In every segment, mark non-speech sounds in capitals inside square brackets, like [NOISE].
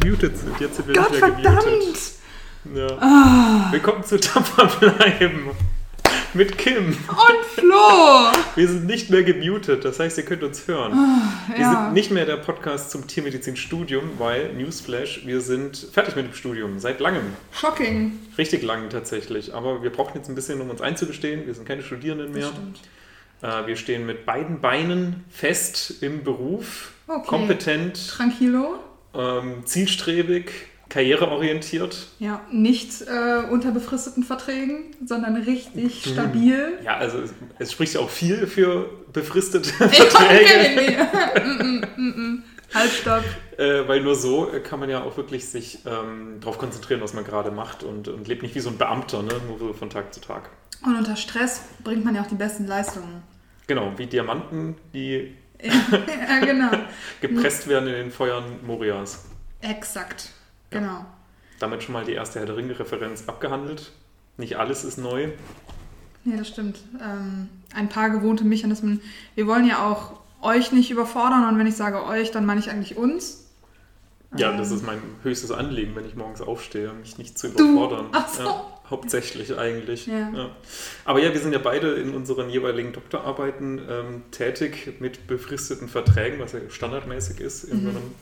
gemutet sind. Jetzt sind wir Gott nicht mehr verdammt! gemutet. Ja. Ah. Willkommen zu Tapfer bleiben. Mit Kim. Und Flo! Wir sind nicht mehr gemutet, das heißt, ihr könnt uns hören. Wir ja. sind nicht mehr der Podcast zum Tiermedizin-Studium, weil, Newsflash, wir sind fertig mit dem Studium. Seit langem. Shocking. Richtig lang tatsächlich. Aber wir brauchen jetzt ein bisschen, um uns einzugestehen. Wir sind keine Studierenden mehr. Das stimmt. Äh, wir stehen mit beiden Beinen fest im Beruf, Okay. kompetent, Tranquilo. Ähm, zielstrebig, karriereorientiert. Ja, nicht äh, unter befristeten Verträgen, sondern richtig Mhm. stabil. Ja, also es, es spricht ja auch viel für befristete [LAUGHS] Ja, Verträge. okay, nee. [LAUGHS] mm, mm, mm, mm. Halt, stopp. Äh, weil nur so kann man ja auch wirklich sich ähm, darauf konzentrieren, was man gerade macht und, und lebt nicht wie so ein Beamter, ne? nur so von Tag zu Tag. Und unter Stress bringt man ja auch die besten Leistungen. Genau, wie Diamanten, die ja, genau. [LAUGHS] gepresst werden in den Feuern Morias. Exakt. Ja. Genau. Damit schon mal die erste Herr der Ringe-Referenz abgehandelt. Nicht alles ist neu. Ja, das stimmt. Ähm, ein paar gewohnte Mechanismen. Wir wollen ja auch euch nicht überfordern und wenn ich sage euch, dann meine ich eigentlich uns. Ja, Ähm, das ist mein höchstes Anliegen, wenn ich morgens aufstehe, mich nicht zu Du? überfordern. Ach so. Ja, hauptsächlich eigentlich. Ja. Aber ja, wir sind ja beide in unseren jeweiligen Doktorarbeiten ähm, tätig mit befristeten Verträgen, was ja standardmäßig ist in Mhm. so einem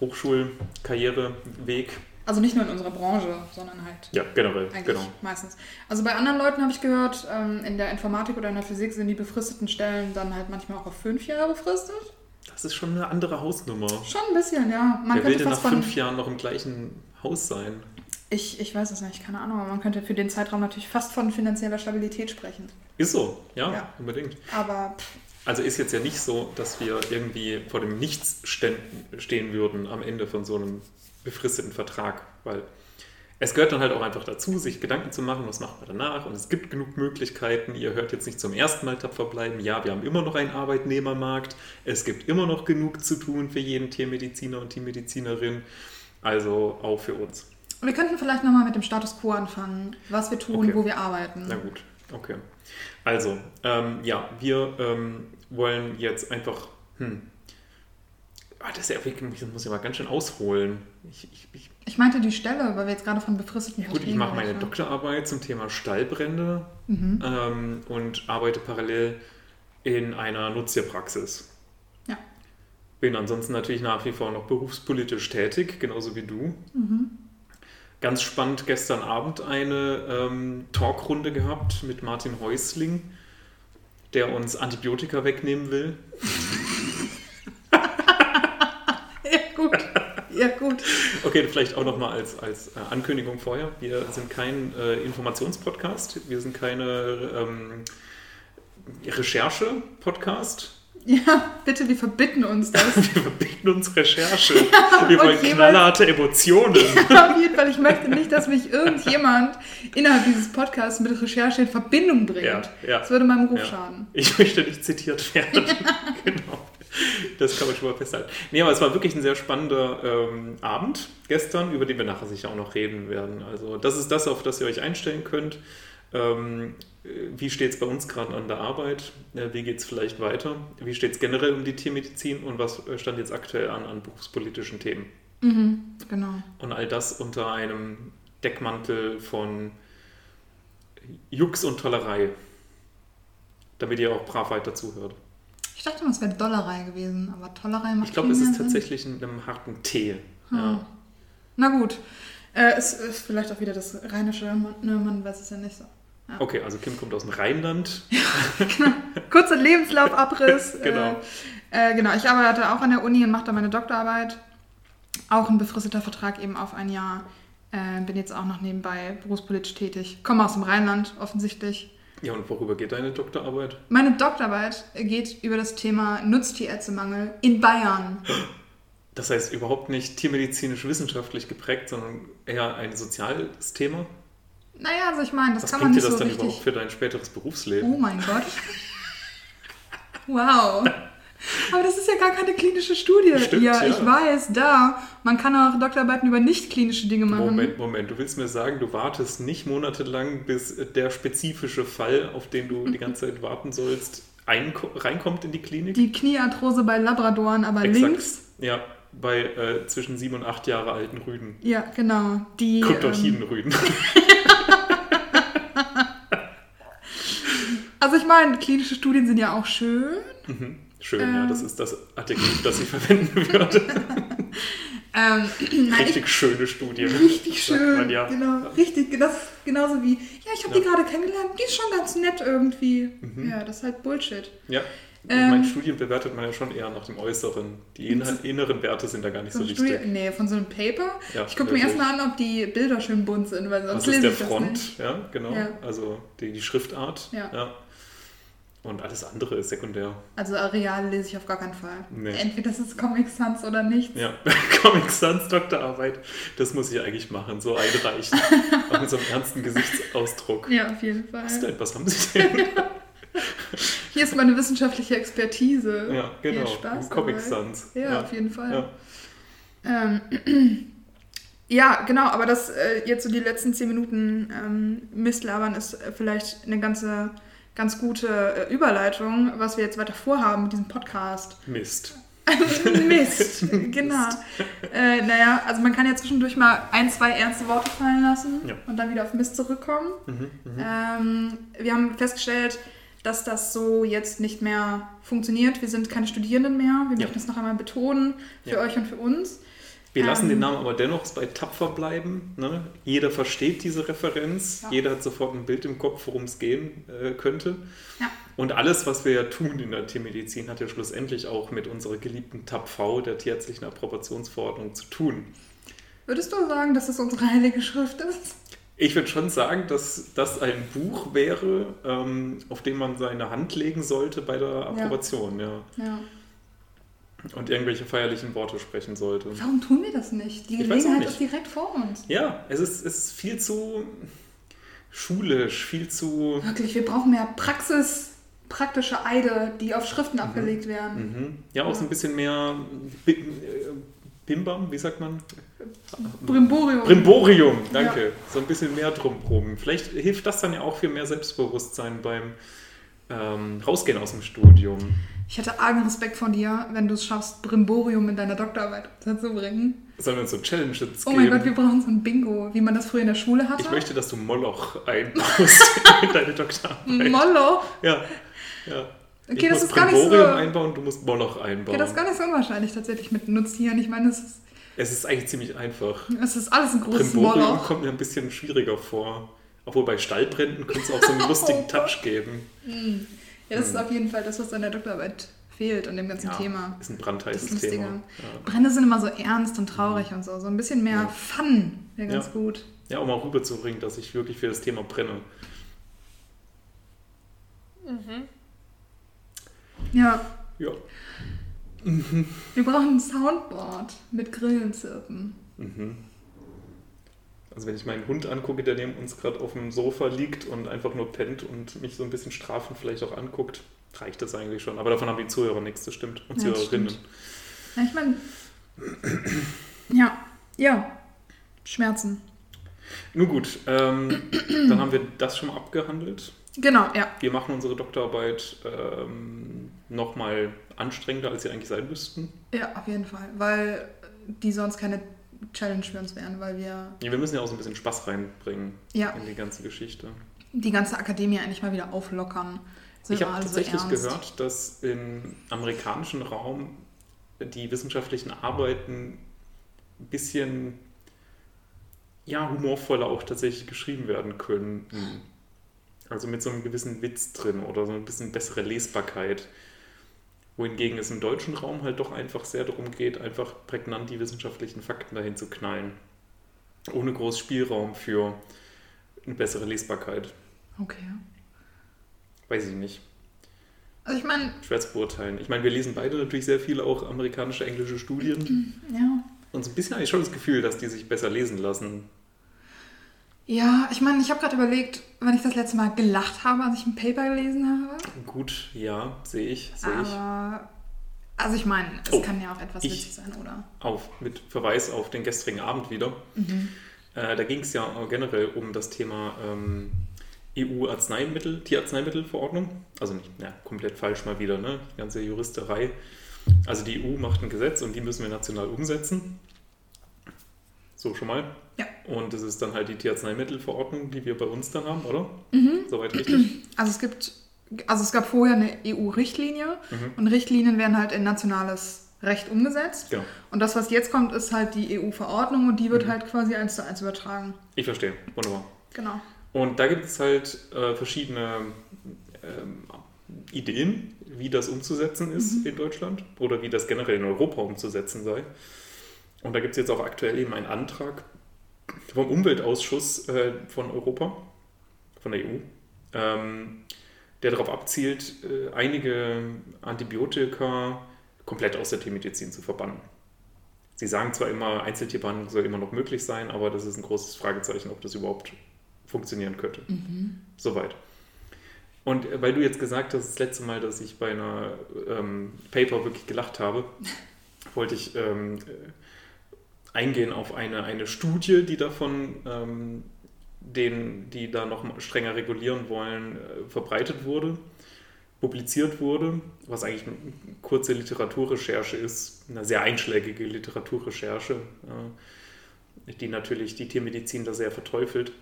Hochschulkarriereweg. Also nicht nur in unserer Branche, sondern halt Ja, generell, genau. meistens. Also bei anderen Leuten habe ich gehört, ähm, in der Informatik oder in der Physik sind die befristeten Stellen dann halt manchmal auch auf fünf Jahre befristet. Das ist schon eine andere Hausnummer. Schon ein bisschen, ja. Man Wer will denn nach fünf Jahren noch im gleichen Haus sein? Ich, ich weiß es nicht, keine Ahnung, aber man könnte für den Zeitraum natürlich fast von finanzieller Stabilität sprechen. Ist so, ja, Ja. unbedingt. Aber pff, Also ist jetzt ja nicht so, dass wir irgendwie vor dem Nichts stehen würden am Ende von so einem befristeten Vertrag, weil es gehört dann halt auch einfach dazu, sich Gedanken zu machen, was macht man danach und es gibt genug Möglichkeiten. Ihr hört jetzt nicht zum ersten Mal tapfer bleiben. Ja, wir haben immer noch einen Arbeitnehmermarkt. Es gibt immer noch genug zu tun für jeden Tiermediziner und Tiermedizinerin. Also auch für uns. Wir könnten vielleicht nochmal mit dem Status quo anfangen, was wir tun, Okay. wo wir arbeiten. Na gut, okay. Also, ähm, ja, wir ähm, wollen jetzt einfach. Hm, ah, das ist ja wirklich, das muss ich mal ganz schön ausholen. Ich, ich, ich, Ich meinte die Stelle, weil wir jetzt gerade von befristeten gut, ich mache meine. Doktorarbeit zum Thema Stallbrände Mhm. ähm, und arbeite parallel in einer Nutztierpraxis. Ja. Bin ansonsten natürlich nach wie vor noch berufspolitisch tätig, genauso wie du. Mhm. Ganz spannend gestern Abend eine ähm, Talkrunde gehabt mit Martin Häusling, der uns Antibiotika wegnehmen will. Ja, gut. Ja, gut. Okay, vielleicht auch nochmal als, als äh, Ankündigung vorher. Wir sind kein äh, Informationspodcast, wir sind keine ähm, Recherche-Podcast. Ja, bitte, wir verbitten uns das. [LAUGHS] Wir verbieten uns Recherche. [LAUGHS] wir und wollen jeweils- knallharte Emotionen. [LAUGHS] Auf jeden Fall, ich möchte nicht, dass mich irgendjemand innerhalb dieses Podcasts mit Recherche in Verbindung bringt. Ja, ja. Das würde meinem Ruf Ja. schaden. Ich möchte nicht zitiert werden. genau. Das kann man schon mal festhalten. Nee, aber es war wirklich ein sehr spannender ähm, Abend gestern, über den wir nachher sicher auch noch reden werden. Also das ist das, auf das ihr euch einstellen könnt. Ähm, äh, wie steht es bei uns gerade an der Arbeit? Äh, wie geht es vielleicht weiter? Wie steht es generell um die Tiermedizin und was äh, stand jetzt aktuell an an berufspolitischen Themen? Mhm, genau. Und all das unter einem Deckmantel von Jux und Tollerei. Damit ihr auch brav weiter zuhört. Ich dachte immer, es wäre Dollerei gewesen, aber Tollerei macht Ich glaube, es ist tatsächlich in einem harten Tee. Hm. Ja. Na gut. Äh, es ist vielleicht auch wieder das Rheinische, ne, man weiß es ja nicht so. Okay, also Kim kommt aus dem Rheinland. [LAUGHS] Kurzer Lebenslaufabriss. [LAUGHS] Genau. Äh, äh, genau, ich arbeite auch an der Uni und mache da meine Doktorarbeit. Auch ein befristeter Vertrag eben auf ein Jahr. Äh, bin jetzt auch noch nebenbei berufspolitisch tätig. Komme aus dem Rheinland, offensichtlich. Ja, und worüber geht deine Doktorarbeit? Meine Doktorarbeit geht über das Thema Nutztierärztemangel in Bayern. Das heißt überhaupt nicht tiermedizinisch-wissenschaftlich geprägt, sondern eher ein soziales Thema. Naja, also ich meine, das Was kann man bringt dir nicht das so dann richtig... überhaupt für dein späteres Berufsleben? Oh mein Gott. Wow. Aber das ist ja gar keine klinische Studie. Stimmt, ja, ja. ich weiß, da. Man kann auch Doktorarbeiten über nicht klinische Dinge machen. Moment, Moment, du willst mir sagen, du wartest nicht monatelang, bis der spezifische Fall, auf den du die ganze Zeit warten sollst, einko- reinkommt in die Klinik? Die Kniearthrose bei Labradoren, aber Exakt. links. Ja, bei äh, zwischen sieben und acht Jahre alten Rüden. Ja, genau. Die, ähm, [LAUGHS] also ich meine, klinische Studien sind ja auch schön. Mhm. Schön, Ähm. ja, das ist das Adjektiv, das ich verwenden würde. [LAUGHS] Ähm, ich, Richtig schöne Studie. richtig schön. man ja. Genau, richtig. Das ist genauso wie, ja, ich habe Ja. die gerade kennengelernt, die ist schon ganz nett irgendwie. Mhm. Ja, das ist halt Bullshit. Ja. Ähm. meine, Studien bewertet man ja schon eher nach dem Äußeren. Die inner inneren Werte sind da gar nicht so Von wichtig. Studie, nee, von so einem Paper. Ja, ich gucke mir erstmal an, ob die Bilder schön bunt sind, weil sonst Was ist lese der ich das Front? nicht. Ja, genau. Ja. Also die, die Schriftart. Ja. Und alles andere ist sekundär. Also Areal lese ich auf gar keinen Fall. Nee. Entweder das ist Comic Sans oder nichts. Ja, [LAUGHS] Comic Sans Doktorarbeit, das muss ich eigentlich machen, so einreichen. [LAUGHS] Auch mit so einem ernsten Gesichtsausdruck. Ja, auf jeden Fall. Was denn? Was haben Sie denn? [LAUGHS] Hier ist meine wissenschaftliche Expertise. Ja, genau. Viel Spaß Comic. Sans. Ja, auf jeden Fall. Ja. Ähm, [CLEARS THROAT] ja, genau, aber das äh, jetzt so die letzten zehn Minuten ähm, Mistlabern ist vielleicht eine ganze, ganz gute äh, Überleitung, was wir jetzt weiter vorhaben mit diesem Podcast. Mist. [LAUGHS] [LAUGHS] Mist, genau. Äh, naja, also man kann ja zwischendurch mal ein, zwei ernste Worte fallen lassen Ja. und dann wieder auf Mist zurückkommen. Mhm, mhm. Ähm, wir haben festgestellt, dass das so jetzt nicht mehr funktioniert. Wir sind keine Studierenden mehr. Wir Ja. möchten das noch einmal betonen für Ja. euch und für uns. Wir lassen Ähm, den Namen aber dennoch bei tapfer bleiben. Ne? Jeder versteht diese Referenz, Ja. jeder hat sofort ein Bild im Kopf, worum es gehen äh, könnte. Ja. Und alles, was wir ja tun in der Tiermedizin, hat ja schlussendlich auch mit unserer geliebten TAPV, der Tierärztlichen Approbationsverordnung, zu tun. Würdest du sagen, dass das unsere heilige Schrift ist? Ich würde schon sagen, dass das ein Buch wäre, ähm, auf dem man seine Hand legen sollte bei der Approbation, ja. Ja. Und irgendwelche feierlichen Worte sprechen sollte. Warum tun wir das nicht? Die Gelegenheit nicht. ist direkt vor uns. Ja, es ist, es ist viel zu schulisch, viel zu. Wirklich, wir brauchen mehr Praxis, praktische Eide, die auf Schriften abgelegt werden. Mhm. Ja, auch so ein bisschen mehr äh, Bimbam, wie sagt man? Brimborium. Brimborium, danke. So ein bisschen mehr drumherum. Vielleicht hilft das dann ja auch für mehr Selbstbewusstsein beim ähm, Rausgehen aus dem Studium. Ich hätte argen Respekt vor dir, wenn du es schaffst, Brimborium in deiner Doktorarbeit unterzubringen. Sollen wir uns so Challenges Oh geben? mein Gott, wir brauchen so ein Bingo, wie man das früher in der Schule hatte. ich möchte, dass du Moloch einbaust [LAUGHS] in deine Doktorarbeit. Mollo. ja, ja. Okay, ich das ist gar nicht so- Brimborium einbauen, du musst Moloch einbauen. Okay, das ist gar nicht so unwahrscheinlich tatsächlich mit Notieren. Ich meine, es ist, es ist eigentlich ziemlich einfach. es ist alles ein großes Brimborium Moloch. kommt mir ein bisschen schwieriger vor. Obwohl bei Stallbränden könnte es auch so einen [LAUGHS] lustigen Oh. Touch geben. Ja, das ist auf jeden Fall das, was an der Doktorarbeit fehlt an dem ganzen Ja, Thema. Ist ein Das brandheißes. Thema. Ja. Brände sind immer so ernst und traurig und so. So ein bisschen mehr Ja. Fun wäre ganz Ja. gut. ja, um auch rüberzubringen, dass ich wirklich für das Thema brenne. Ja, Ja. wir brauchen ein Soundboard mit Grillenzirpen. Mhm. Also wenn ich meinen Hund angucke, der neben uns gerade auf dem Sofa liegt und einfach nur pennt und mich so ein bisschen strafend vielleicht auch anguckt, reicht das eigentlich schon. Aber davon haben die Zuhörer nichts, das stimmt. Und Ja, Zuhörerinnen. stimmt. Ja, ich meine, ja, ja, Schmerzen. Nun gut, ähm, [CLEARS THROAT] dann haben wir das schon mal abgehandelt. Genau, ja. Wir machen unsere Doktorarbeit ähm, nochmal anstrengender, als sie eigentlich sein müssten. Ja, auf jeden Fall, weil die sonst keine Challenge für uns wären, weil wir Ja, wir müssen ja auch so ein bisschen Spaß reinbringen ja in die ganze Geschichte. die ganze Akademie eigentlich mal wieder auflockern. Sind Ich habe so tatsächlich ernst. gehört, dass im amerikanischen Raum die wissenschaftlichen Arbeiten ein bisschen ja, humorvoller auch tatsächlich geschrieben werden können. Also mit so einem gewissen Witz drin oder so ein bisschen bessere Lesbarkeit. Wohingegen es im deutschen Raum halt doch einfach sehr darum geht, einfach prägnant die wissenschaftlichen Fakten dahin zu knallen. Ohne groß Spielraum für eine bessere Lesbarkeit. Okay. Weiß ich nicht. Also ich meine, Schwer zu beurteilen. Ich meine, wir lesen beide natürlich sehr viele auch amerikanische, englische Studien. [CLEARS THROAT] ja. Und so ein bisschen habe ich schon das Gefühl, dass die sich besser lesen lassen. Ja, ich meine, ich habe gerade überlegt, wann ich das letzte Mal gelacht habe, als ich ein Paper gelesen habe. Gut, ja, sehe ich, sehe ich. Also ich meine, es Oh, kann ja auch etwas witzig sein, oder? Auf, mit Verweis auf den gestrigen Abend wieder. Äh, da ging es ja generell um das Thema ähm, EU-Arzneimittel, Tierarzneimittelverordnung. Also nicht, ja, komplett falsch mal wieder, ne? Die ganze Juristerei. Also die EU macht ein Gesetz und die müssen wir national umsetzen. So schon mal. Ja. Und das ist dann halt die Tierarzneimittelverordnung, die wir bei uns dann haben, oder? Mhm. Soweit richtig? [CLEARS THROAT] Also es gibt, also es gab vorher eine EU-Richtlinie Mhm. und Richtlinien werden halt in nationales Recht umgesetzt. Genau. Und das, was jetzt kommt, ist halt die EU-Verordnung und die wird Mhm. halt quasi eins zu eins übertragen. Ich verstehe. Wunderbar. Genau. Und da gibt es halt äh, verschiedene ähm, Ideen, wie das umzusetzen ist Mhm. in Deutschland oder wie das generell in Europa umzusetzen sei. Und da gibt es jetzt auch aktuell eben einen Antrag vom Umweltausschuss äh, von Europa, von der EU, ähm, der darauf abzielt, äh, einige Antibiotika komplett aus der Tiermedizin zu verbannen. Sie sagen zwar immer, Einzeltierbehandlung soll immer noch möglich sein, aber das ist ein großes Fragezeichen, ob das überhaupt funktionieren könnte. Soweit. Und äh, weil du jetzt gesagt hast, das letzte Mal, dass ich bei einer ähm, Paper wirklich gelacht habe, [LAUGHS] wollte ich ähm, äh, eingehen auf eine, eine Studie, die davon, ähm, den, die da noch strenger regulieren wollen, äh, verbreitet wurde, publiziert wurde, was eigentlich eine kurze Literaturrecherche ist, eine sehr einschlägige Literaturrecherche, äh, die natürlich die Tiermedizin da sehr verteufelt.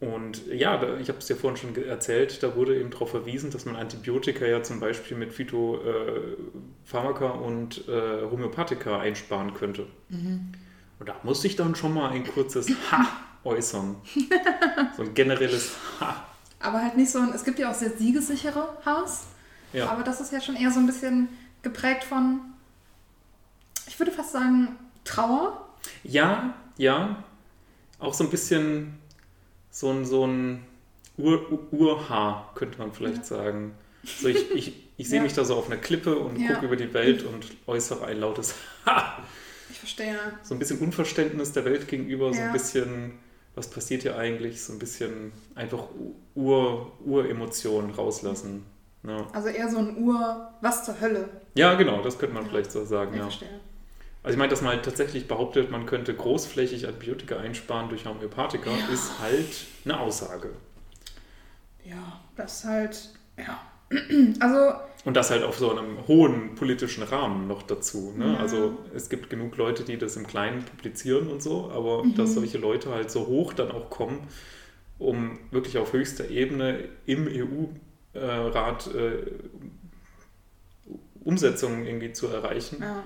Und ja, da, ich habe es ja vorhin schon erzählt, da wurde eben darauf verwiesen, dass man Antibiotika ja zum Beispiel mit Phytopharmaka und äh, Homöopathika einsparen könnte. Und da musste ich dann schon mal ein kurzes Ha äußern. so ein generelles Ha. Aber halt nicht so ein, es gibt ja auch sehr siegessichere Haars, Ja. aber das ist ja schon eher so ein bisschen geprägt von, ich würde fast sagen, Trauer. Ja, ja. Auch so ein bisschen so ein, so ein Ur, Ur- Urhaar, könnte man vielleicht sagen. So ich, ich, ich sehe Ja. mich da so auf einer Klippe und Ja. gucke über die Welt und äußere ein lautes Ha. Verstehe. So ein bisschen Unverständnis der Welt gegenüber, so Ja. ein bisschen, was passiert hier eigentlich, so ein bisschen einfach Ur, Uremotionen rauslassen. Ja. Also eher so ein Ur, was zur Hölle. ja, genau, das könnte man Ja. vielleicht so sagen, Ich ja. verstehe. Also ich meine, dass man halt tatsächlich behauptet, man könnte großflächig Antibiotika einsparen durch Homöopathika, ist halt eine Aussage. Ja, das ist halt, ja. [CLEARS THROAT] Also, Und das halt auf so einem hohen politischen Rahmen noch dazu. Ne? Ja. Also es gibt genug Leute, die das im Kleinen publizieren und so, aber Mhm. dass solche Leute halt so hoch dann auch kommen, um wirklich auf höchster Ebene im EU-Rat äh, Umsetzungen irgendwie zu erreichen, ja.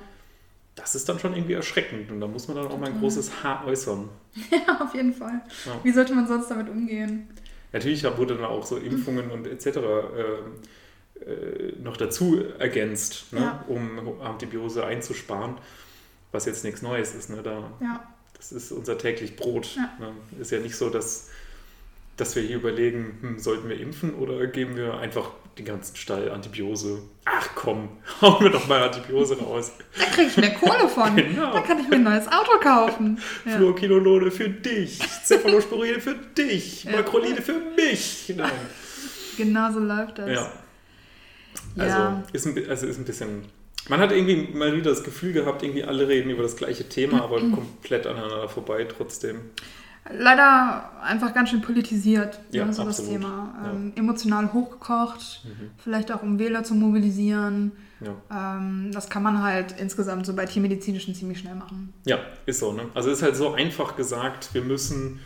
das ist dann schon irgendwie erschreckend. Und da muss man dann auch mal ein großes Haar äußern. [LAUGHS] ja, auf jeden Fall. Ja. Wie sollte man sonst damit umgehen? Natürlich wurde dann auch so Impfungen und etc. äh, noch dazu ergänzt, ne, Ja. um Antibiose einzusparen, was jetzt nichts Neues ist. Ne, da, Ja, das ist unser täglich Brot. Ja. Ne. Ist ja nicht so, dass, dass wir hier überlegen, hm, sollten wir impfen oder geben wir einfach den ganzen Stall Antibiose. Ach komm, [LAUGHS] hauen wir doch mal Antibiose raus. [LAUGHS] da kriege ich mehr Kohle von. Genau. Da kann ich mir ein neues Auto kaufen. Ja. Fluorquinolone für dich, Cephalosporine für dich, Ja. Makroline für mich. Nein. [LAUGHS] Genau so läuft das. Ja. Ja. Also, ist ein, also ist ein bisschen. Man hat irgendwie mal wieder das Gefühl gehabt, irgendwie alle reden über das gleiche Thema, aber komplett aneinander vorbei trotzdem. Leider einfach ganz schön politisiert, Ja, ja, so absolut. das Thema. Ja. Ähm, emotional hochgekocht, Mhm. vielleicht auch um Wähler zu mobilisieren. Ja. Ähm, das kann man halt insgesamt so bei Tiermedizinischen ziemlich schnell machen. ja, ist so. Ne? Also es ist halt so einfach gesagt, wir müssen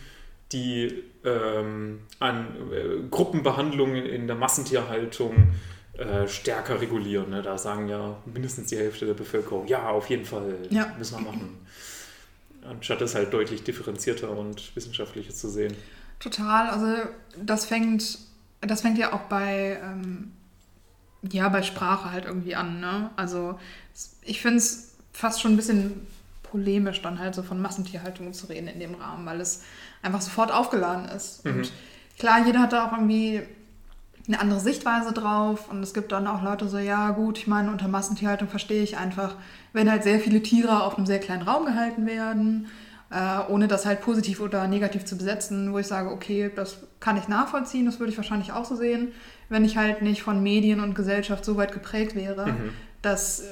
die ähm, an äh, Gruppenbehandlungen in der Massentierhaltung äh, stärker regulieren. Ne? Da sagen ja mindestens die Hälfte der Bevölkerung, ja, auf jeden Fall, Ja. müssen wir machen. Anstatt es halt deutlich differenzierter und wissenschaftlicher zu sehen. Total, also das fängt, das fängt ja auch bei, ähm, ja, bei Sprache halt irgendwie an, ne? Also ich finde es fast schon ein bisschen polemisch, dann halt so von Massentierhaltung zu reden in dem Rahmen, weil es einfach sofort aufgeladen ist. Mhm. Und klar, jeder hat da auch irgendwie eine andere Sichtweise drauf und es gibt dann auch Leute so, ja gut, ich meine, unter Massentierhaltung verstehe ich einfach, wenn halt sehr viele Tiere auf einem sehr kleinen Raum gehalten werden, äh, ohne das halt positiv oder negativ zu besetzen, wo ich sage, okay, das kann ich nachvollziehen, das würde ich wahrscheinlich auch so sehen, wenn ich halt nicht von Medien und Gesellschaft so weit geprägt wäre, Mhm. dass,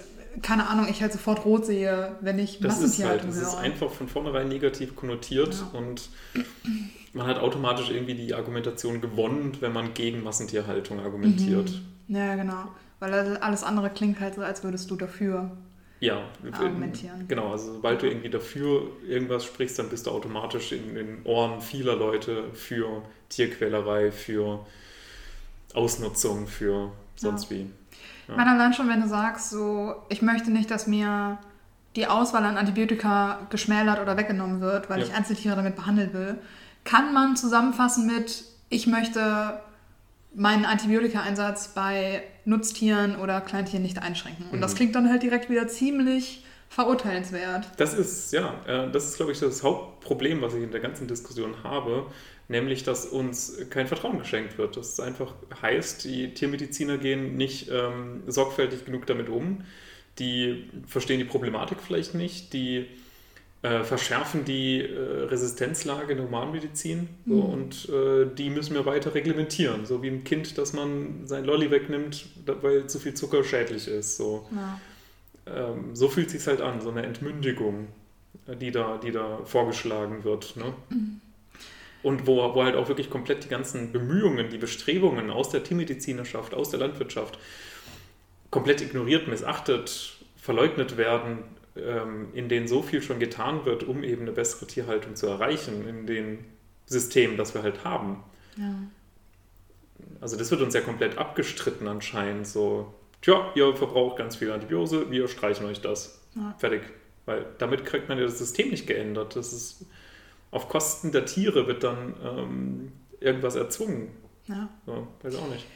keine Ahnung, ich halt sofort rot sehe, wenn ich Das ist halt, Massentierhaltung das ist einfach von vornherein negativ konnotiert Ja. und man hat automatisch irgendwie die Argumentation gewonnen, wenn man gegen Massentierhaltung argumentiert. Ja, genau. Weil alles andere klingt halt so, als würdest du dafür ja, argumentieren. Genau, also sobald du irgendwie dafür irgendwas sprichst, dann bist du automatisch in den Ohren vieler Leute für Tierquälerei, für Ausnutzung, für sonst Ja. wie. Ich Ja. meine, allein schon, wenn du sagst, so, ich möchte nicht, dass mir die Auswahl an Antibiotika geschmälert oder weggenommen wird, weil Ja. ich Einzeltiere damit behandeln will, kann man zusammenfassen mit, ich möchte meinen Antibiotika-Einsatz bei Nutztieren oder Kleintieren nicht einschränken. Und das Mhm. klingt dann halt direkt wieder ziemlich verurteilenswert. Das ist, ja, äh, das ist, glaube ich, das Hauptproblem, was ich in der ganzen Diskussion habe, nämlich, dass uns kein Vertrauen geschenkt wird. Das einfach heißt, die Tiermediziner gehen nicht ähm, sorgfältig genug damit um, die verstehen die Problematik vielleicht nicht, die äh, verschärfen die äh, Resistenzlage in der Humanmedizin so, Mhm. und äh, die müssen wir weiter reglementieren, so wie ein Kind, dass man sein Lolli wegnimmt, weil zu viel Zucker schädlich ist. So Ja. ähm, so fühlt sich halt an, so eine Entmündigung, äh, die da, die da vorgeschlagen wird. Ne? Und wo, wo halt auch wirklich komplett die ganzen Bemühungen, die Bestrebungen aus der Tiermedizinerschaft, aus der Landwirtschaft komplett ignoriert, missachtet, verleugnet werden, in denen so viel schon getan wird, um eben eine bessere Tierhaltung zu erreichen, in dem System, das wir halt haben. Ja. Also das wird uns ja komplett abgestritten anscheinend. So, tja, ihr verbraucht ganz viel Antibiose, wir streichen euch das. Ja. Fertig. Weil damit kriegt man ja das System nicht geändert. Das ist auf Kosten der Tiere wird dann ähm, irgendwas erzwungen. ja. So, weiß auch nicht.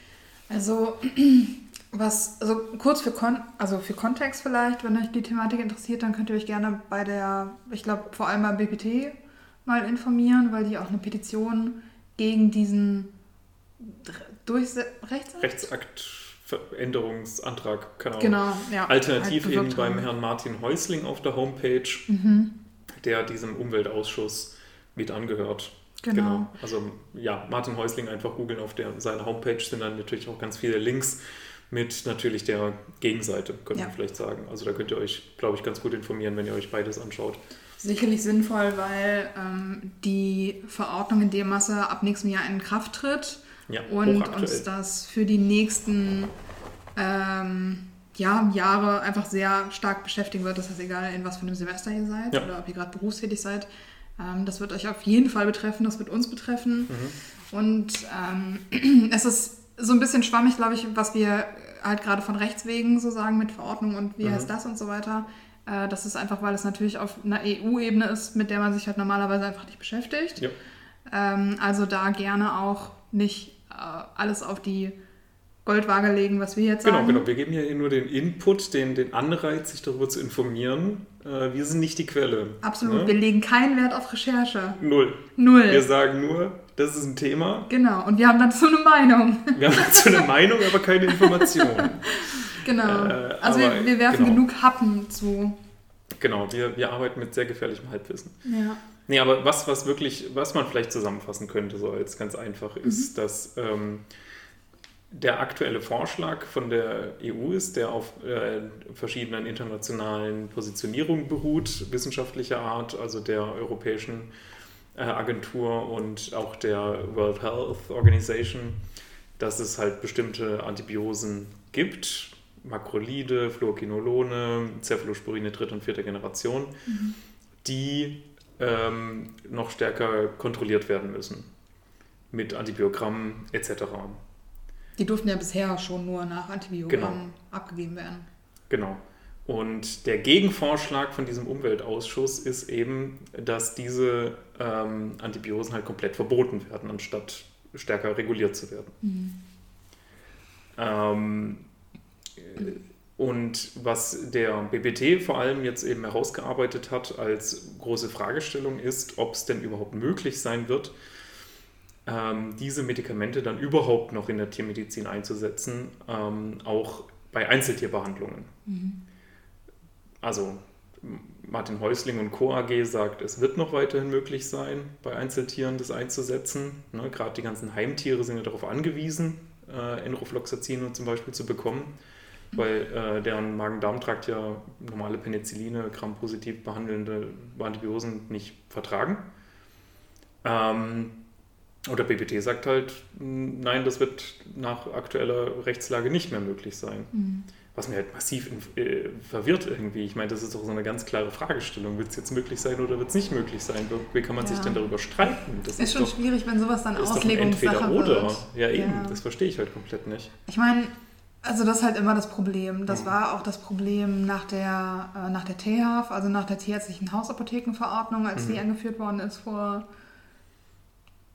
Also, [CLEARS THROAT] was, also kurz für, Kon also für Kontext vielleicht, wenn euch die Thematik interessiert, dann könnt ihr euch gerne bei der, ich glaube vor allem beim BPT mal informieren, weil die auch eine Petition gegen diesen Durchse Rechtsakt? Rechtsakt-Änderungsantrag, keine Ahnung. Genau, ja. Alternativ halt eben beim. Herrn Martin Häusling auf der Homepage, Mhm, der diesem Umweltausschuss mit angehört. genau. Also ja, Martin Häusling einfach googeln auf der, seiner Homepage sind dann natürlich auch ganz viele Links mit natürlich der Gegenseite, könnte Ja. man vielleicht sagen. Also da könnt ihr euch, glaube ich, ganz gut informieren, wenn ihr euch beides anschaut. Sicherlich sinnvoll, weil ähm, die Verordnung in dem Masse ab nächstem Jahr in Kraft tritt. Ja, und uns das für die nächsten ähm, ja, Jahre einfach sehr stark beschäftigen wird. Das heißt, egal in was für einem Semester ihr seid Ja. oder ob ihr gerade berufstätig seid, ähm, das wird euch auf jeden Fall betreffen, das wird uns betreffen. Mhm. Und ähm, [CLEARS THROAT] es ist so ein bisschen schwammig, glaube ich, was wir halt gerade von Rechts wegen so sagen mit Verordnung und wie Mhm. heißt das und so weiter. Äh, das ist einfach, weil es natürlich auf einer EU-Ebene ist, mit der man sich halt normalerweise einfach nicht beschäftigt. Ja. Ähm, also da gerne auch nicht äh, alles auf die Goldwaage legen, was wir jetzt Genau, sagen. genau. Wir geben hier nur den Input, den, den Anreiz, sich darüber zu informieren. Äh, wir sind nicht die Quelle. Absolut. Ne? Wir legen keinen Wert auf Recherche. Null. Null. Wir sagen nur, das ist ein Thema. Genau. Und wir haben dazu eine Meinung. Wir haben dazu eine Meinung, aber keine Information. [LAUGHS] genau. Äh, also wir, wir werfen genau. genug Happen zu. Genau, wir, wir arbeiten mit sehr gefährlichem Halbwissen. Ja. Nee, aber was, was wirklich, was man vielleicht zusammenfassen könnte, so als ganz einfach, Mhm. ist, dass ähm, der aktuelle Vorschlag von der EU ist, der auf äh, verschiedenen internationalen Positionierungen beruht, wissenschaftlicher Art, also der Europäischen Agentur und auch der World Health Organization, dass es halt bestimmte Antibiosen gibt, Makrolide, Fluokinolone, Cephalosporine dritter und vierter Generation, die ähm, noch stärker kontrolliert werden müssen. Mit Antibiogramm etc. Die durften ja bisher schon nur nach Antibiogramm Genau. abgegeben werden. Genau. Und der Gegenvorschlag von diesem Umweltausschuss ist eben, dass diese ähm, Antibiosen halt komplett verboten werden, anstatt stärker reguliert zu werden. Ähm, äh, und was der BBT vor allem jetzt eben herausgearbeitet hat als große Fragestellung ist, ob es denn überhaupt möglich sein wird, ähm, diese Medikamente dann überhaupt noch in der Tiermedizin einzusetzen, ähm, auch bei Einzeltierbehandlungen. Also M- Martin Häusling und Co. AG sagt, es wird noch weiterhin möglich sein, bei Einzeltieren das einzusetzen. Ne, Gerade die ganzen Heimtiere sind ja darauf angewiesen, äh, Enrofloxacin zum Beispiel zu bekommen, weil äh, deren Magen-Darm-Trakt ja normale Penicilline, grampositiv behandelnde Antibiosen nicht vertragen. Ähm, Oder BPT sagt halt, nein, das wird nach aktueller Rechtslage nicht mehr möglich sein. Mhm. Was mir halt massiv äh, verwirrt irgendwie. Ich meine, das ist doch so eine ganz klare Fragestellung. Wird es jetzt möglich sein oder wird es nicht möglich sein? Wie kann man ja. sich denn darüber streiten? Das ist, ist schon doch, schwierig, wenn sowas dann Auslegungssache wird. Oder. Ja, eben. Ja. Das verstehe ich halt komplett nicht. Ich meine, also das ist halt immer das Problem. Das mhm. war auch das Problem nach der, äh, nach der THAF, also nach der tierärztlichen Hausapothekenverordnung, als mhm. die eingeführt worden ist vor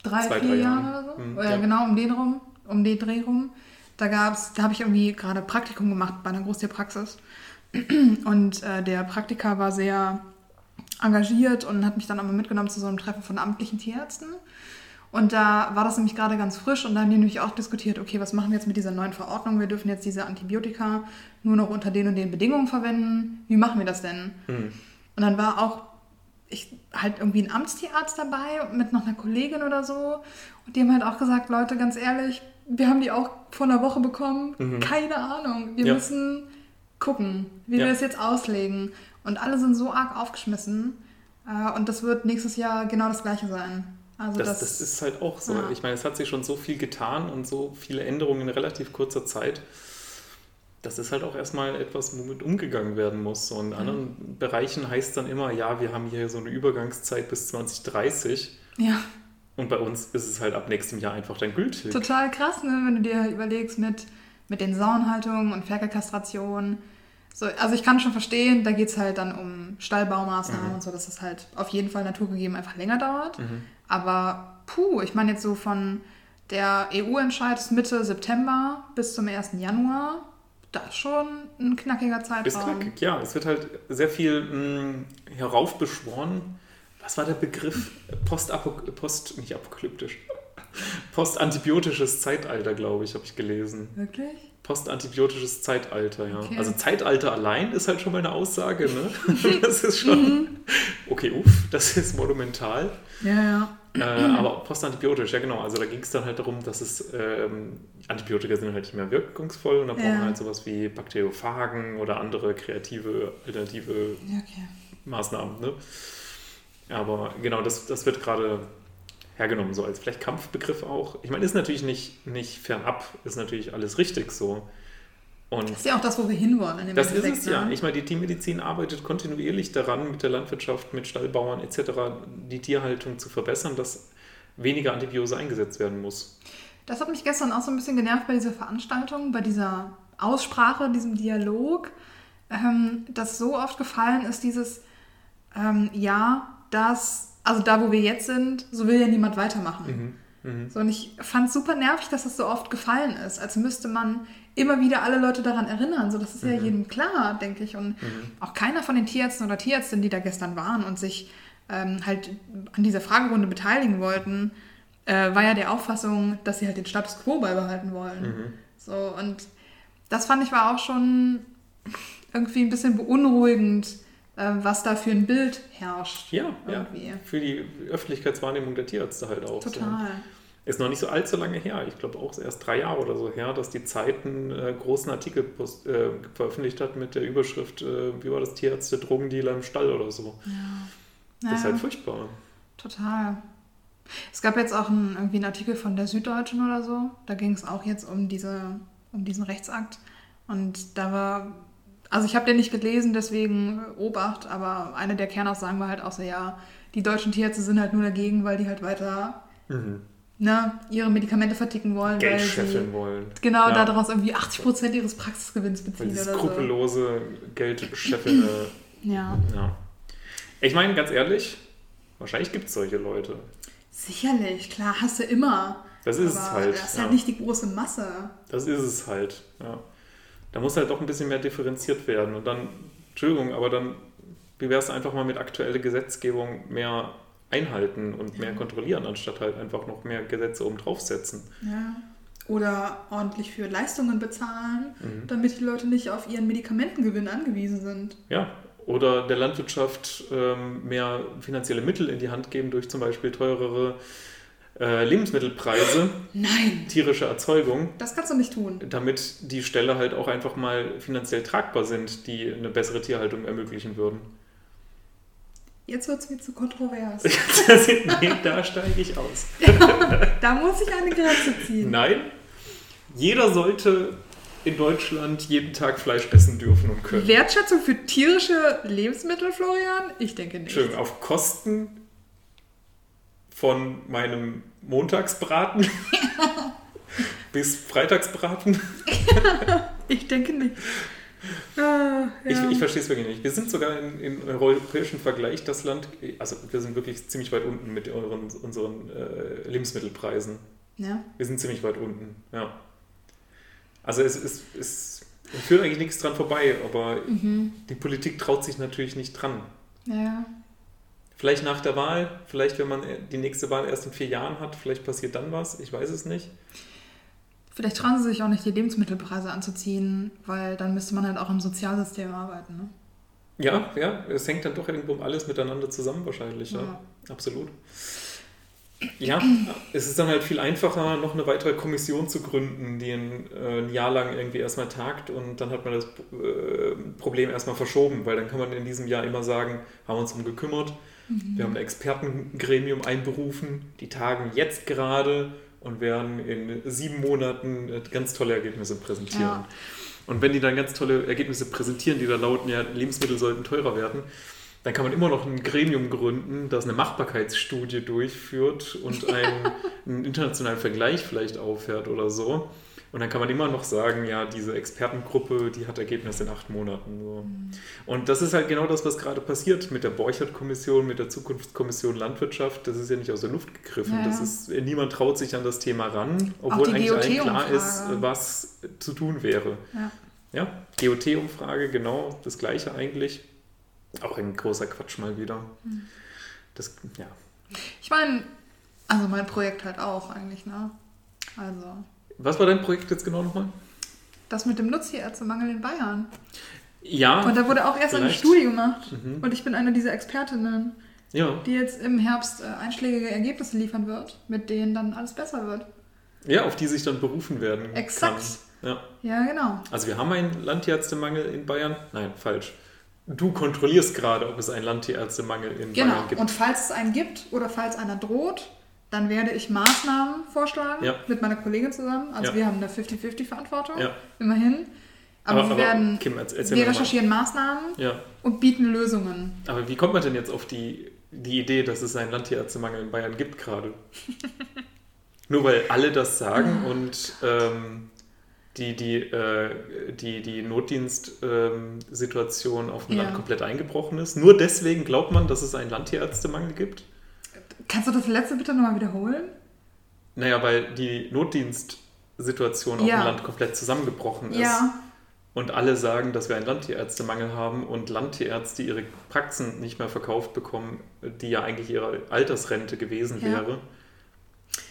drei, Zwei, vier Jahren oder so. Mhm, ja. Genau, um den rum, um den Dreh rum. Da gab's, da habe ich irgendwie gerade Praktikum gemacht bei einer Großtierpraxis. [CLEARS THROAT] Und äh, der Praktiker war sehr engagiert und hat mich dann aber mitgenommen zu so einem Treffen von amtlichen Tierärzten. Und da war das nämlich gerade ganz frisch und da haben die nämlich auch diskutiert, okay, was machen wir jetzt mit dieser neuen Verordnung? Wir dürfen jetzt diese Antibiotika nur noch unter den und den Bedingungen verwenden. Wie machen wir das denn? Mhm. Und dann war auch ich, halt irgendwie ein Amtstierarzt dabei mit noch einer Kollegin oder so. Und die haben halt auch gesagt, Leute, ganz ehrlich, wir haben die auch vor einer Woche bekommen. Mhm. Keine Ahnung. Wir ja. müssen gucken, wie ja. wir es jetzt auslegen. Und alle sind so arg aufgeschmissen. Äh, und das wird nächstes Jahr genau das gleiche sein. Also das, das, das ist halt auch so. Ja. Ich meine, es hat sich schon so viel getan und so viele Änderungen in relativ kurzer Zeit. Das ist halt auch erstmal etwas, womit umgegangen werden muss. So in mhm. anderen Bereichen heißt dann immer, ja, wir haben hier so eine Übergangszeit bis 2030. Ja. Und bei uns ist es halt ab nächstem Jahr einfach dann gültig. Total krass, ne? wenn du dir überlegst mit, mit den Sauenhaltungen und Ferkelkastration. So, also ich kann schon verstehen, da geht es halt dann um Stallbaumaßnahmen mhm. und so, dass das halt auf jeden Fall naturgegeben einfach länger dauert. Mhm. Aber puh, ich meine jetzt so von der EU-Entscheid ist Mitte September bis zum 1. Januar. Das ist schon ein knackiger Zeitraum. Ist knackig, ja. Es wird halt sehr viel mh, hm, heraufbeschworen. Was war der Begriff? Postapo Post, nicht apokalyptisch. Postantibiotisches Zeitalter, glaube ich, habe ich gelesen. Wirklich? Postantibiotisches Zeitalter, ja. Okay. Also Zeitalter allein ist halt schon mal eine Aussage, ne? [LAUGHS] Das ist schon. Mhm. Okay, uff, das ist monumental. Ja, ja. Äh, aber postantibiotisch, ja genau. Also da ging es dann halt darum, dass es ähm, Antibiotika sind halt nicht mehr wirkungsvoll und da brauchen wir halt sowas wie Bakteriophagen oder andere kreative, alternative okay. Maßnahmen. Ne? Aber genau, das, das wird gerade hergenommen, so als vielleicht Kampfbegriff auch. Ich meine, ist natürlich nicht, nicht fernab, ist natürlich alles richtig so. Und das ist ja auch das, wo wir hinwollen. das ist es ja. Ne? Ich meine, die Tiermedizin arbeitet kontinuierlich daran, mit der Landwirtschaft, mit Stallbauern etc. die Tierhaltung zu verbessern, dass weniger Antibiose eingesetzt werden muss. Das hat mich gestern auch so ein bisschen genervt bei dieser Veranstaltung, bei dieser Aussprache, diesem Dialog, ähm, dass so oft gefallen ist, dieses ähm, Ja, das, also da, wo wir jetzt sind, so will ja niemand weitermachen. Mhm. Mhm. So, und ich fand es super nervig, dass das so oft gefallen ist, als müsste man immer wieder alle Leute daran erinnern. So, das ist mhm. ja jedem klar, denke ich. Und mhm. auch keiner von den Tierärzten oder Tierärztinnen, die da gestern waren und sich ähm, halt an dieser Fragerunde beteiligen wollten, äh, war ja der Auffassung, dass sie halt den Status quo beibehalten wollen. Mhm. So, und das fand ich war auch schon irgendwie ein bisschen beunruhigend, was da für ein Bild herrscht. Ja, irgendwie. ja. Für die Öffentlichkeitswahrnehmung der Tierärzte halt auch. Total. So. Ist noch nicht so allzu lange her. Ich glaube auch erst drei Jahre oder so her, dass die Zeit einen äh, großen Artikel post, äh, veröffentlicht hat mit der Überschrift, äh, wie war das Tierärzte, Drogendealer im Stall oder so. Ja. Das ja. ist halt furchtbar. Total. Es gab jetzt auch einen, irgendwie einen Artikel von der Süddeutschen oder so. Da ging es auch jetzt um, diese, um diesen Rechtsakt. Und da war, also ich habe den nicht gelesen, deswegen Obacht, aber eine der Kernaussagen war halt auch so, ja, die deutschen Tierärzte sind halt nur dagegen, weil die halt weiter mhm ne, ihre Medikamente verticken wollen. Geld scheffeln wollen. Genau, ja. daraus irgendwie 80% ihres Praxisgewinns beziehen oder skrupellose, so. geldscheffelnde. [CLEARS THROAT] ja. ja. Ich meine, ganz ehrlich, wahrscheinlich gibt es solche Leute. Sicherlich, klar, hast du immer. Das ist es halt. Das ist ja. halt nicht die große Masse. Das ist es halt, ja. Da muss halt doch ein bisschen mehr differenziert werden. Und dann, Entschuldigung, aber dann, wie wäre es einfach mal mit aktueller Gesetzgebung mehr einhalten und mehr kontrollieren, anstatt halt einfach noch mehr Gesetze oben draufsetzen. Ja. Oder ordentlich für Leistungen bezahlen, mhm. damit die Leute nicht auf ihren Medikamentengewinn angewiesen sind. Ja, oder der Landwirtschaft ähm, mehr finanzielle Mittel in die Hand geben durch zum Beispiel teurere äh, Lebensmittelpreise. Nein. Tierische Erzeugung. Das kannst du nicht tun. Damit die Ställe halt auch einfach mal finanziell tragbar sind, die eine bessere Tierhaltung ermöglichen würden. Jetzt wird es mir zu kontrovers. [LAUGHS] nee, da steige ich aus. [LAUGHS] da muss ich eine Grenze ziehen. Nein, jeder sollte in Deutschland jeden Tag Fleisch essen dürfen und können. Wertschätzung für tierische Lebensmittel, Florian? Ich denke nicht. Schön, auf Kosten von meinem Montagsbraten [LAUGHS] bis Freitagsbraten. [LAUGHS] ich denke nicht. Ah, ja. Ich, ich verstehe es wirklich nicht. Wir sind sogar in, im europäischen Vergleich das Land, also wir sind wirklich ziemlich weit unten mit euren, unseren äh, Lebensmittelpreisen. Ja. Wir sind ziemlich weit unten, ja. Also es es, es führt eigentlich nichts dran vorbei, aber Mhm. die Politik traut sich natürlich nicht dran. Ja. Vielleicht nach der Wahl, vielleicht wenn man die nächste Wahl erst in vier Jahren hat, vielleicht passiert dann was, ich weiß es nicht. Vielleicht trauen sie sich auch nicht, die Lebensmittelpreise anzuziehen, weil dann müsste man halt auch im Sozialsystem arbeiten. Ne? Ja, ja, es hängt dann doch irgendwo alles miteinander zusammen wahrscheinlich, ja. Ja. Absolut. Ja, es ist dann halt viel einfacher, noch eine weitere Kommission zu gründen, die ein, äh, ein Jahr lang irgendwie erstmal tagt und dann hat man das äh, Problem erstmal verschoben, weil dann kann man in diesem Jahr immer sagen, haben wir uns um gekümmert, wir haben ein Expertengremium einberufen, die tagen jetzt gerade und werden in sieben Monaten äh, ganz tolle Ergebnisse präsentieren. Ja. Und wenn die dann ganz tolle Ergebnisse präsentieren, die da lauten, ja, Lebensmittel sollten teurer werden, dann kann man immer noch ein Gremium gründen, das eine Machbarkeitsstudie durchführt und [LAUGHS] einen, einen internationalen Vergleich vielleicht auffährt oder so. Und dann kann man immer noch sagen, ja, diese Expertengruppe, die hat Ergebnisse in acht Monaten. So. Und das ist halt genau das, was gerade passiert mit der Borchert-Kommission, mit der Zukunftskommission Landwirtschaft. Das ist ja nicht aus der Luft gegriffen. Ja, Das ja. ist, niemand traut sich an das Thema ran, obwohl eigentlich allen klar ist, was zu tun wäre. Ja. Ja, GOT-Umfrage, genau, das gleiche eigentlich. Auch ein großer Quatsch mal wieder. Hm. Das, ja. Ich meine, also mein Projekt halt auch eigentlich, ne? Also, Was war dein Projekt jetzt genau nochmal? das mit dem Nutztierärztemangel in Bayern. Ja. Und da wurde auch erst eine. Studie gemacht. Mhm. Und ich bin eine dieser Expertinnen, Ja. die jetzt im Herbst äh, einschlägige Ergebnisse liefern wird, mit denen dann alles besser wird. ja, auf die sich dann berufen werden Exakt. kann. Ja. Ja, genau. Also wir haben einen Landtierärztemangel in Bayern. Nein, falsch. Du kontrollierst gerade, ob es einen Landtierärztemangel in Genau. Bayern gibt. Und falls es einen gibt oder falls einer droht, dann werde ich Maßnahmen vorschlagen Ja. mit meiner Kollegin zusammen. Also Ja. wir haben eine 50-50-Verantwortung, Ja. immerhin. Aber, wir werden, Kim, erzähl erzähl wir recherchieren Maßnahmen und bieten Lösungen. Aber wie kommt man denn jetzt auf die, die Idee, dass es einen Landtierärztemangel in Bayern gibt gerade? [LAUGHS] Nur weil alle das sagen und ähm, die, die, äh, die, die Notdienstsituation auf dem. Land komplett eingebrochen ist. Nur deswegen glaubt man, dass es einen Landtierärztemangel gibt? Kannst du das letzte bitte nochmal wiederholen? Naja, weil die Notdienstsituation auf Ja. dem Land komplett zusammengebrochen ist. Ja. Und alle sagen, dass wir einen Landtierärztemangel haben und Landtierärzte ihre Praxen nicht mehr verkauft bekommen, die ja eigentlich ihre Altersrente gewesen Ja. wäre.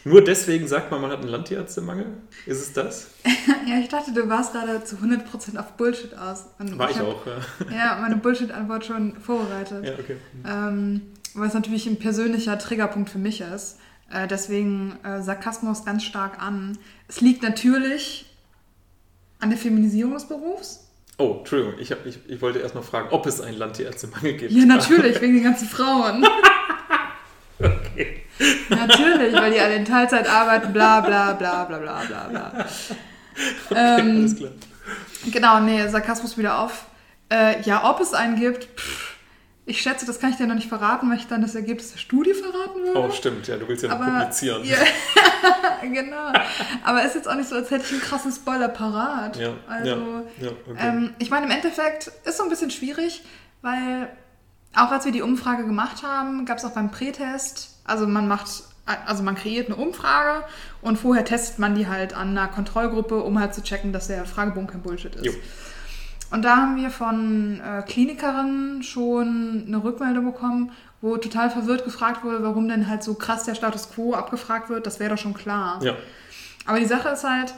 Nur deswegen sagt man, man hat einen Landtierärztemangel? Ist es das? [LAUGHS] ja, ich dachte, du warst gerade zu 100% auf Bullshit aus. Und War ich hab, auch, ja. Ja, meine Bullshit-Antwort schon vorbereitet. ja okay. Ähm, weil es natürlich ein persönlicher Triggerpunkt für mich ist. Äh, deswegen äh, Sarkasmus ganz stark an. Es liegt natürlich an der Feminisierung des Berufs. Oh, Entschuldigung, ich, hab, ich, ich wollte erst mal fragen, ob es einen Landtierärztemangel gibt. Ja, natürlich, wegen den ganzen Frauen. [LAUGHS] Okay. Natürlich, weil die alle in Teilzeit arbeiten, bla bla bla bla bla bla bla. Ähm, Alles klar. Genau, nee, Sarkasmus wieder auf. Äh, ja, ob es einen gibt, pff, ich schätze, das kann ich dir noch nicht verraten, weil ich dann das Ergebnis der Studie verraten würde. Oh, stimmt, ja, du willst ja noch Aber, publizieren. Ja, [LAUGHS] genau. Aber ist jetzt auch nicht so, als hätte ich einen krassen Spoiler parat. Ja, also, ja, ja, okay. ähm, ich meine, im Endeffekt ist so ein bisschen schwierig, weil auch als wir die Umfrage gemacht haben, gab es auch beim Prätest, also man macht, also man kreiert eine Umfrage und vorher testet man die halt an einer Kontrollgruppe, um halt zu checken, dass der Fragebogen kein Bullshit ist. Jo. Und da haben wir von äh, Klinikerinnen schon eine Rückmeldung bekommen, wo total verwirrt gefragt wurde, warum denn halt so krass der Status quo abgefragt wird. Das wäre doch schon klar. ja. Aber die Sache ist halt,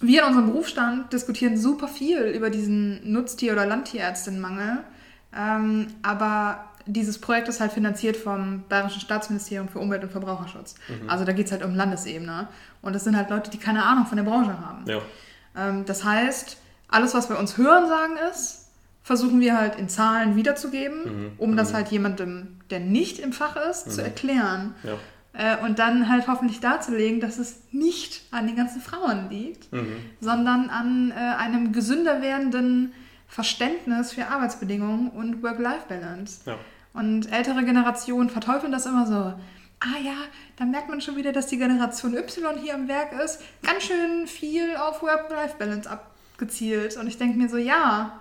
wir in unserem Berufsstand diskutieren super viel über diesen Nutztier- oder Landtierärztinnenmangel. Ähm, aber dieses Projekt ist halt finanziert vom Bayerischen Staatsministerium für Umwelt und Verbraucherschutz. Also da geht es halt um Landesebene. Und das sind halt Leute, die keine Ahnung von der Branche haben. ja. Ähm, das heißt, alles, was wir uns hören sagen, ist, versuchen wir halt in Zahlen wiederzugeben, Mhm. um das Mhm. halt jemandem, der nicht im Fach ist, zu Mhm. erklären. Ja. Äh, und dann halt hoffentlich darzulegen, dass es nicht an den ganzen Frauen liegt, Mhm. sondern an äh, einem gesünder werdenden Verständnis für Arbeitsbedingungen und Work-Life-Balance. Ja. Und ältere Generationen verteufeln das immer so. Ah ja, da merkt man schon wieder, dass die Generation Y hier am Werk ist. Ganz schön viel auf Work-Life-Balance abgezielt. Und ich denke mir so, ja,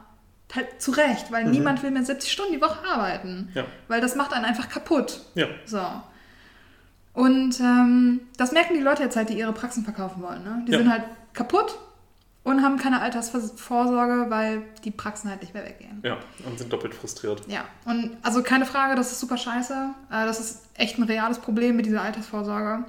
halt zu Recht, weil Mhm. niemand will mehr 70 Stunden die Woche arbeiten. Ja. Weil das macht einen einfach kaputt. Ja. So. Und ähm, das merken die Leute jetzt halt, die ihre Praxen verkaufen wollen. Ne? Die Ja. sind halt kaputt und haben keine Altersvorsorge, weil die Praxen halt nicht mehr weggehen. Ja, und sind doppelt frustriert. Ja, und also keine Frage, das ist super scheiße. Äh, Das ist echt ein reales Problem mit dieser Altersvorsorge.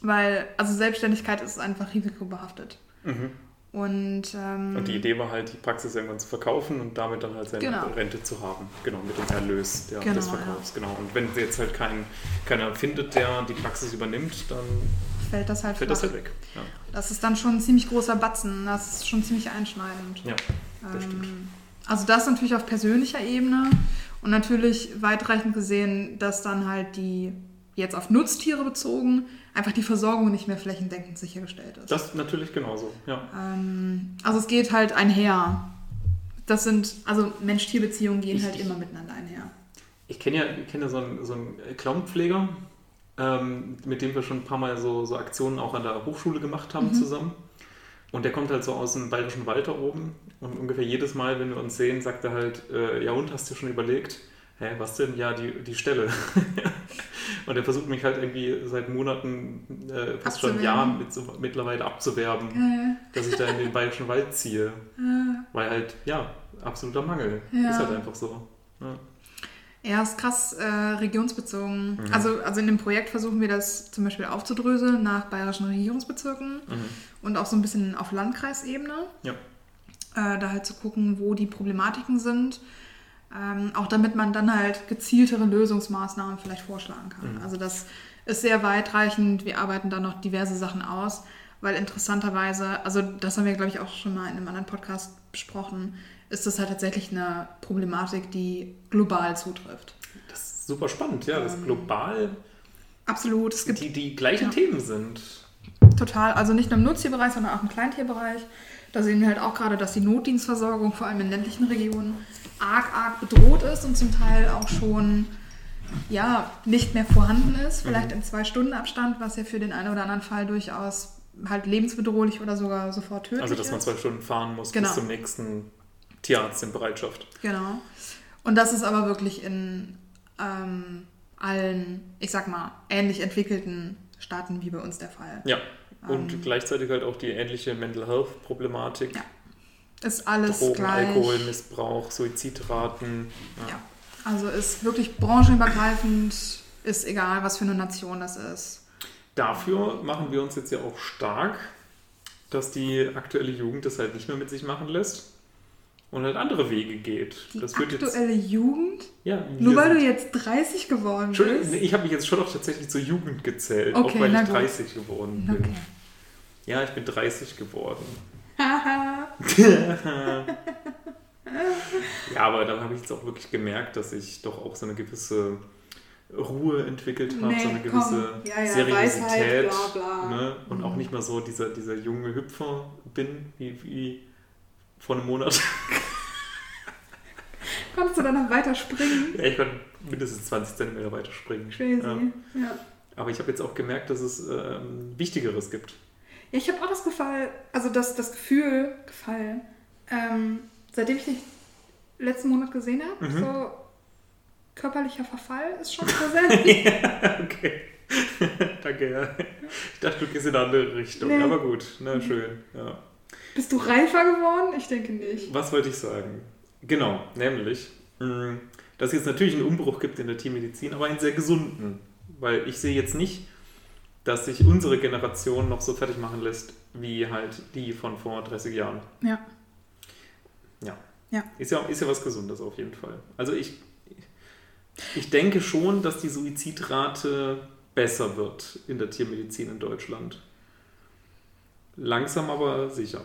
Weil, also Selbstständigkeit ist einfach risikobehaftet. Mhm. Und, ähm, Und die Idee war halt, die Praxis irgendwann zu verkaufen und damit dann halt seine Genau. Rente zu haben. Genau, mit dem Erlös der, Genau, des Verkaufs. Genau. Und wenn jetzt halt kein, keiner findet, der die Praxis übernimmt, dann fällt das halt fällt das halt weg. Ja, Das ist dann schon ein ziemlich großer Batzen. Das ist schon ziemlich einschneidend. ja das stimmt. Ähm, also das natürlich auf persönlicher Ebene und natürlich weitreichend gesehen, dass dann halt die, jetzt auf Nutztiere bezogen, einfach die Versorgung nicht mehr flächendeckend sichergestellt ist. Das natürlich genauso, ja. Ähm, also es geht halt einher. Das sind, also Mensch-Tier-Beziehungen gehen Ich- halt immer miteinander einher. Ich kenne ja, ich kenne ja so einen, so einen Clownpfleger, ähm, mit dem wir schon ein paar Mal so, so Aktionen auch an der Hochschule gemacht haben zusammen. Und der kommt halt so aus dem bayerischen Wald da oben. Und ungefähr jedes Mal, wenn wir uns sehen, sagt er halt, äh, ja und, hast du schon überlegt? Hä, was denn? Ja, die, die Stelle. [LAUGHS] und er versucht mich halt irgendwie seit Monaten, äh, fast schon. Jahren mit, so, mittlerweile abzuwerben, Äh, dass ich da in den bayerischen Wald ziehe. [LAUGHS] äh, Weil halt, ja, absoluter Mangel. Ja. Ist halt einfach so. Ja. Ja, ist krass äh, regionsbezogen. Mhm. Also, also in dem Projekt versuchen wir das zum Beispiel aufzudröseln nach bayerischen Regierungsbezirken Mhm. und auch so ein bisschen auf Landkreisebene. Ja. Äh, da halt zu gucken, wo die Problematiken sind. Ähm, auch damit man dann halt gezieltere Lösungsmaßnahmen vielleicht vorschlagen kann. Mhm. Also das ist sehr weitreichend. Wir arbeiten da noch diverse Sachen aus, weil interessanterweise, also das haben wir, glaube ich, auch schon mal in einem anderen Podcast besprochen, ist das halt tatsächlich eine Problematik, die global zutrifft. Das ist super spannend, ja, dass Ähm, global Absolut. Es gibt die, die gleichen Ja. Themen sind. total, also nicht nur im Nutztierbereich, sondern auch im Kleintierbereich. Da sehen wir halt auch gerade, dass die Notdienstversorgung vor allem in ländlichen Regionen arg, arg bedroht ist und zum Teil auch schon ja, nicht mehr vorhanden ist. Vielleicht im Zwei-Stunden-Abstand, was ja für den einen oder anderen Fall durchaus halt lebensbedrohlich oder sogar sofort tödlich Also, dass man ist. zwei Stunden fahren muss Genau. bis zum nächsten Tierarzt in Bereitschaft. Genau. Und das ist aber wirklich in ähm, allen, ich sag mal, ähnlich entwickelten Staaten wie bei uns der Fall. Ja. Und Ähm. gleichzeitig halt auch die ähnliche Mental Health Problematik. Ja. Ist alles Drogen, gleich. Alkoholmissbrauch, Suizidraten. Ja. Ja. Also ist wirklich branchenübergreifend, ist egal, was für eine Nation das ist. Dafür machen wir uns jetzt ja auch stark, dass die aktuelle Jugend das halt nicht mehr mit sich machen lässt und halt andere Wege geht. Die das wird jetzt. aktuelle Jugend, Ja, nur weil du sind- jetzt 30 geworden Entschuldigung, bist. nee, ich habe mich jetzt schon auch tatsächlich zur Jugend gezählt, Okay, auch weil ich gut. 30 geworden bin. Okay. Ja, ich bin 30 geworden. Haha. [LAUGHS] Ja, aber dann habe ich jetzt auch wirklich gemerkt, dass ich doch auch so eine gewisse Ruhe entwickelt habe, Nee, so eine gewisse Ja, ja, Seriosität Weisheit, bla, bla. Ne? und auch Mhm. nicht mehr so dieser, dieser junge Hüpfer bin, wie, wie vor einem Monat. [LAUGHS] Konntest du dann noch weiter springen? ja, ich konnte mindestens 20 Zentimeter weiter springen. Crazy. Ja. Ja. Aber ich habe jetzt auch gemerkt, dass es ähm, Wichtigeres gibt. Ja, ich habe auch das Gefühl, also das, das Gefühl, Gefallen, ähm, seitdem ich dich letzten Monat gesehen habe, Mhm. so körperlicher Verfall ist schon [LAUGHS] präsent. okay. [LAUGHS] Danke, ja. Ich dachte, du gehst in eine andere Richtung. Nee. Aber gut, na schön. Ja. Bist du reifer geworden? Ich denke nicht. Was wollte ich sagen? Genau, nämlich, mh, dass es jetzt natürlich einen Umbruch gibt in der Tiermedizin, aber einen sehr gesunden. Weil ich sehe jetzt nicht, dass sich unsere Generation noch so fertig machen lässt, wie halt die von vor 30 Jahren. Ja. Ja. Ja. Ist ja, ist ja was Gesundes auf jeden Fall. Also ich, ich denke schon, dass die Suizidrate besser wird in der Tiermedizin in Deutschland. Langsam aber sicher.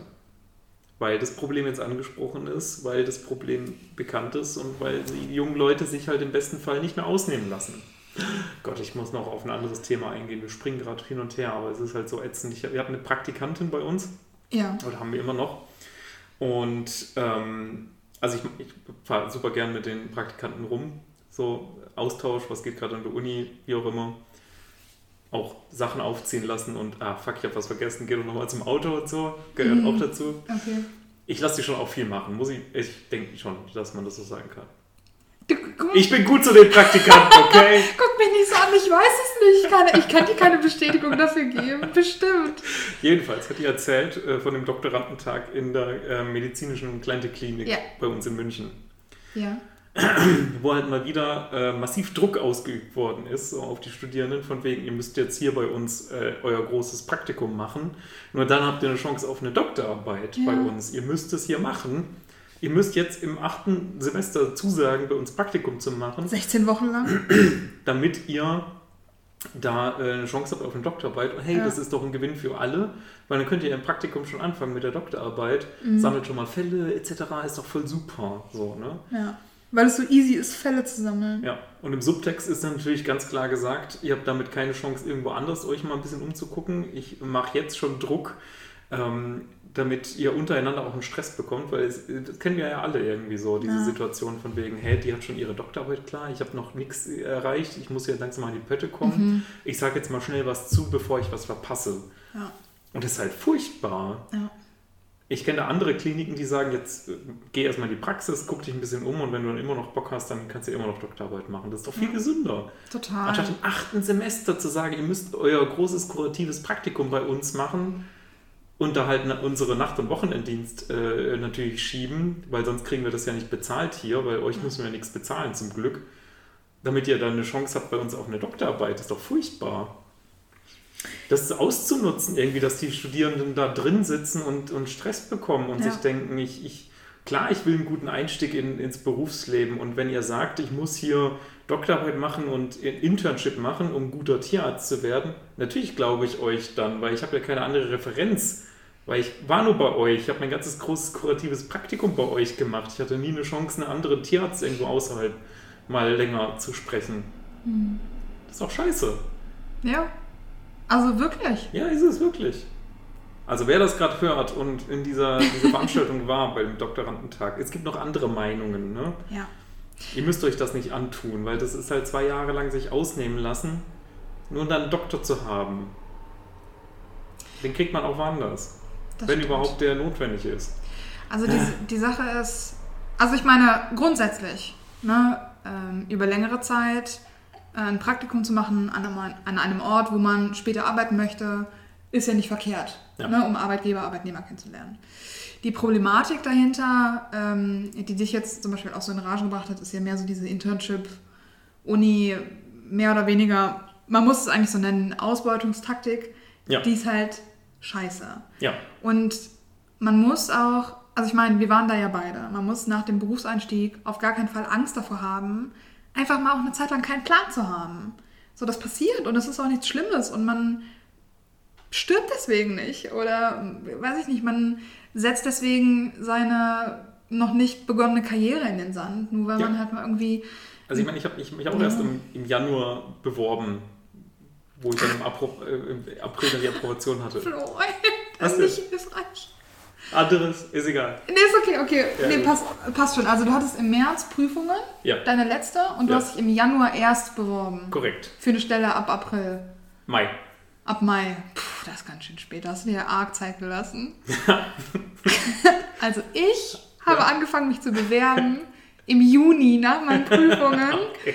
weil das Problem jetzt angesprochen ist, weil das Problem bekannt ist und weil die jungen Leute sich halt im besten Fall nicht mehr ausnehmen lassen. Gott, ich muss noch auf ein anderes Thema eingehen. Wir springen gerade hin und her, aber es ist halt so ätzend. Ich, wir hatten eine Praktikantin bei uns. Ja. Oder haben wir immer noch. Und ähm, also ich, ich fahre super gern mit den Praktikanten rum. So Austausch, was geht gerade an der Uni, wie auch immer. Auch Sachen aufziehen lassen und, ah, fuck, ich habe was vergessen, geh doch nochmal zum Auto und so. Gehört Mhm. auch dazu. Okay. Ich lasse die schon auch viel machen. Muss ich, ich denke schon, dass man das so sagen kann. Ich bin gut zu den Praktikanten, [LAUGHS] okay? guck mich nicht so an, ich weiß es nicht. Ich kann, ich kann dir keine Bestätigung dafür geben. Bestimmt. Jedenfalls hat die erzählt äh, von dem Doktorandentag in der äh, medizinischen Kleinte-Klinik Ja. bei uns in München. Ja. [CLEARS THROAT] wo halt mal wieder äh, massiv Druck ausgeübt worden ist so auf die Studierenden, von wegen, ihr müsst jetzt hier bei uns äh, euer großes Praktikum machen. Nur dann habt ihr eine Chance auf eine Doktorarbeit Ja. bei uns. Ihr müsst es hier machen. Ihr müsst jetzt im achten Semester zusagen, bei uns Praktikum zu machen, 16 Wochen lang. damit ihr da äh, eine Chance habt auf eine Doktorarbeit. Und hey, Ja. das ist doch ein Gewinn für alle, weil dann könnt ihr im Praktikum schon anfangen mit der Doktorarbeit, Mhm. sammelt schon mal Fälle etc. Ist doch voll super. So, ne? Ja. Weil es so easy ist, Fälle zu sammeln. Ja, und im Subtext ist natürlich ganz klar gesagt, ihr habt damit keine Chance, irgendwo anders euch mal ein bisschen umzugucken. Ich mache jetzt schon Druck, ähm, damit ihr untereinander auch einen Stress bekommt, weil es, das kennen wir ja alle irgendwie so, diese Ja. Situation von wegen, hey, die hat schon ihre Doktorarbeit klar, ich habe noch nichts erreicht, ich muss ja langsam mal in die Pötte kommen. Mhm. Ich sage jetzt mal schnell was zu, bevor ich was verpasse. Ja. Und das ist halt furchtbar. Ja. Ich kenne da andere Kliniken, die sagen, jetzt äh, geh erstmal in die Praxis, guck dich ein bisschen um und wenn du dann immer noch Bock hast, dann kannst du immer noch Doktorarbeit machen. Das ist doch viel gesünder. Total. Anstatt im achten Semester zu sagen, ihr müsst euer großes kuratives Praktikum bei uns machen und da halt unsere Nacht- und Wochenenddienst äh, natürlich schieben, weil sonst kriegen wir das ja nicht bezahlt hier, weil euch müssen wir ja nichts bezahlen zum Glück, damit ihr dann eine Chance habt bei uns auf eine Doktorarbeit. Das ist doch furchtbar. Das auszunutzen, irgendwie, dass die Studierenden da drin sitzen und, und Stress bekommen und Ja. sich denken, ich, ich, klar, ich will einen guten Einstieg in, ins Berufsleben und wenn ihr sagt, ich muss hier Doktorarbeit machen und Internship machen, um guter Tierarzt zu werden, natürlich glaube ich euch dann, weil ich habe ja keine andere Referenz. Weil ich war nur bei euch, ich habe mein ganzes großes kuratives Praktikum bei euch gemacht. Ich hatte nie eine Chance, einen anderen Tierarzt irgendwo außerhalb mal länger zu sprechen. Hm. Das ist auch scheiße. Ja. Also wirklich. Ja, ist es wirklich. Also wer das gerade hört und in dieser, dieser [LAUGHS] Veranstaltung war beim Doktorandentag, es gibt noch andere Meinungen. Ne? Ja. Ihr müsst euch das nicht antun, weil das ist halt zwei Jahre lang sich ausnehmen lassen, nur dann einen Doktor zu haben. Den kriegt man auch woanders, Das wenn stimmt. überhaupt der notwendig ist. Also die, die Sache ist, also ich meine grundsätzlich, ne, ähm, über längere Zeit äh, ein Praktikum zu machen an einem, an einem Ort, wo man später arbeiten möchte, ist ja nicht verkehrt, Ja. ne, um Arbeitgeber, Arbeitnehmer kennenzulernen. Die Problematik dahinter, ähm, die dich jetzt zum Beispiel auch so in Rage gebracht hat, ist ja mehr so diese Internship-Uni, mehr oder weniger, man muss es eigentlich so nennen, Ausbeutungstaktik, Ja. die ist halt scheiße. Ja, Und man muss auch, also ich meine, wir waren da ja beide, man muss nach dem Berufseinstieg auf gar keinen Fall Angst davor haben, einfach mal auch eine Zeit lang keinen Plan zu haben. So, das passiert und das ist auch nichts Schlimmes und man stirbt deswegen nicht oder weiß ich nicht, man setzt deswegen seine noch nicht begonnene Karriere in den Sand, nur weil Ja. man halt mal irgendwie also ich meine, ich habe mich mich auch Ja. erst im, im Januar beworben, wo ich dann im, Appro äh, im April dann die Approbation hatte. Flo, das ist nicht hilfreich. Anderes ist egal. Nee, ist okay, okay. Ja, nee, passt, passt schon. Also du hattest im März Prüfungen, Ja. deine letzte, und du Ja. hast dich im Januar erst beworben. Korrekt. Für eine Stelle ab April. Mai. Ab Mai. Puh, das ist ganz schön spät. Da hast du dir arg Zeit gelassen. [LAUGHS] [LAUGHS] also ich habe angefangen, mich zu bewerben [LAUGHS] im Juni nach meinen [LAUGHS] Prüfungen Okay.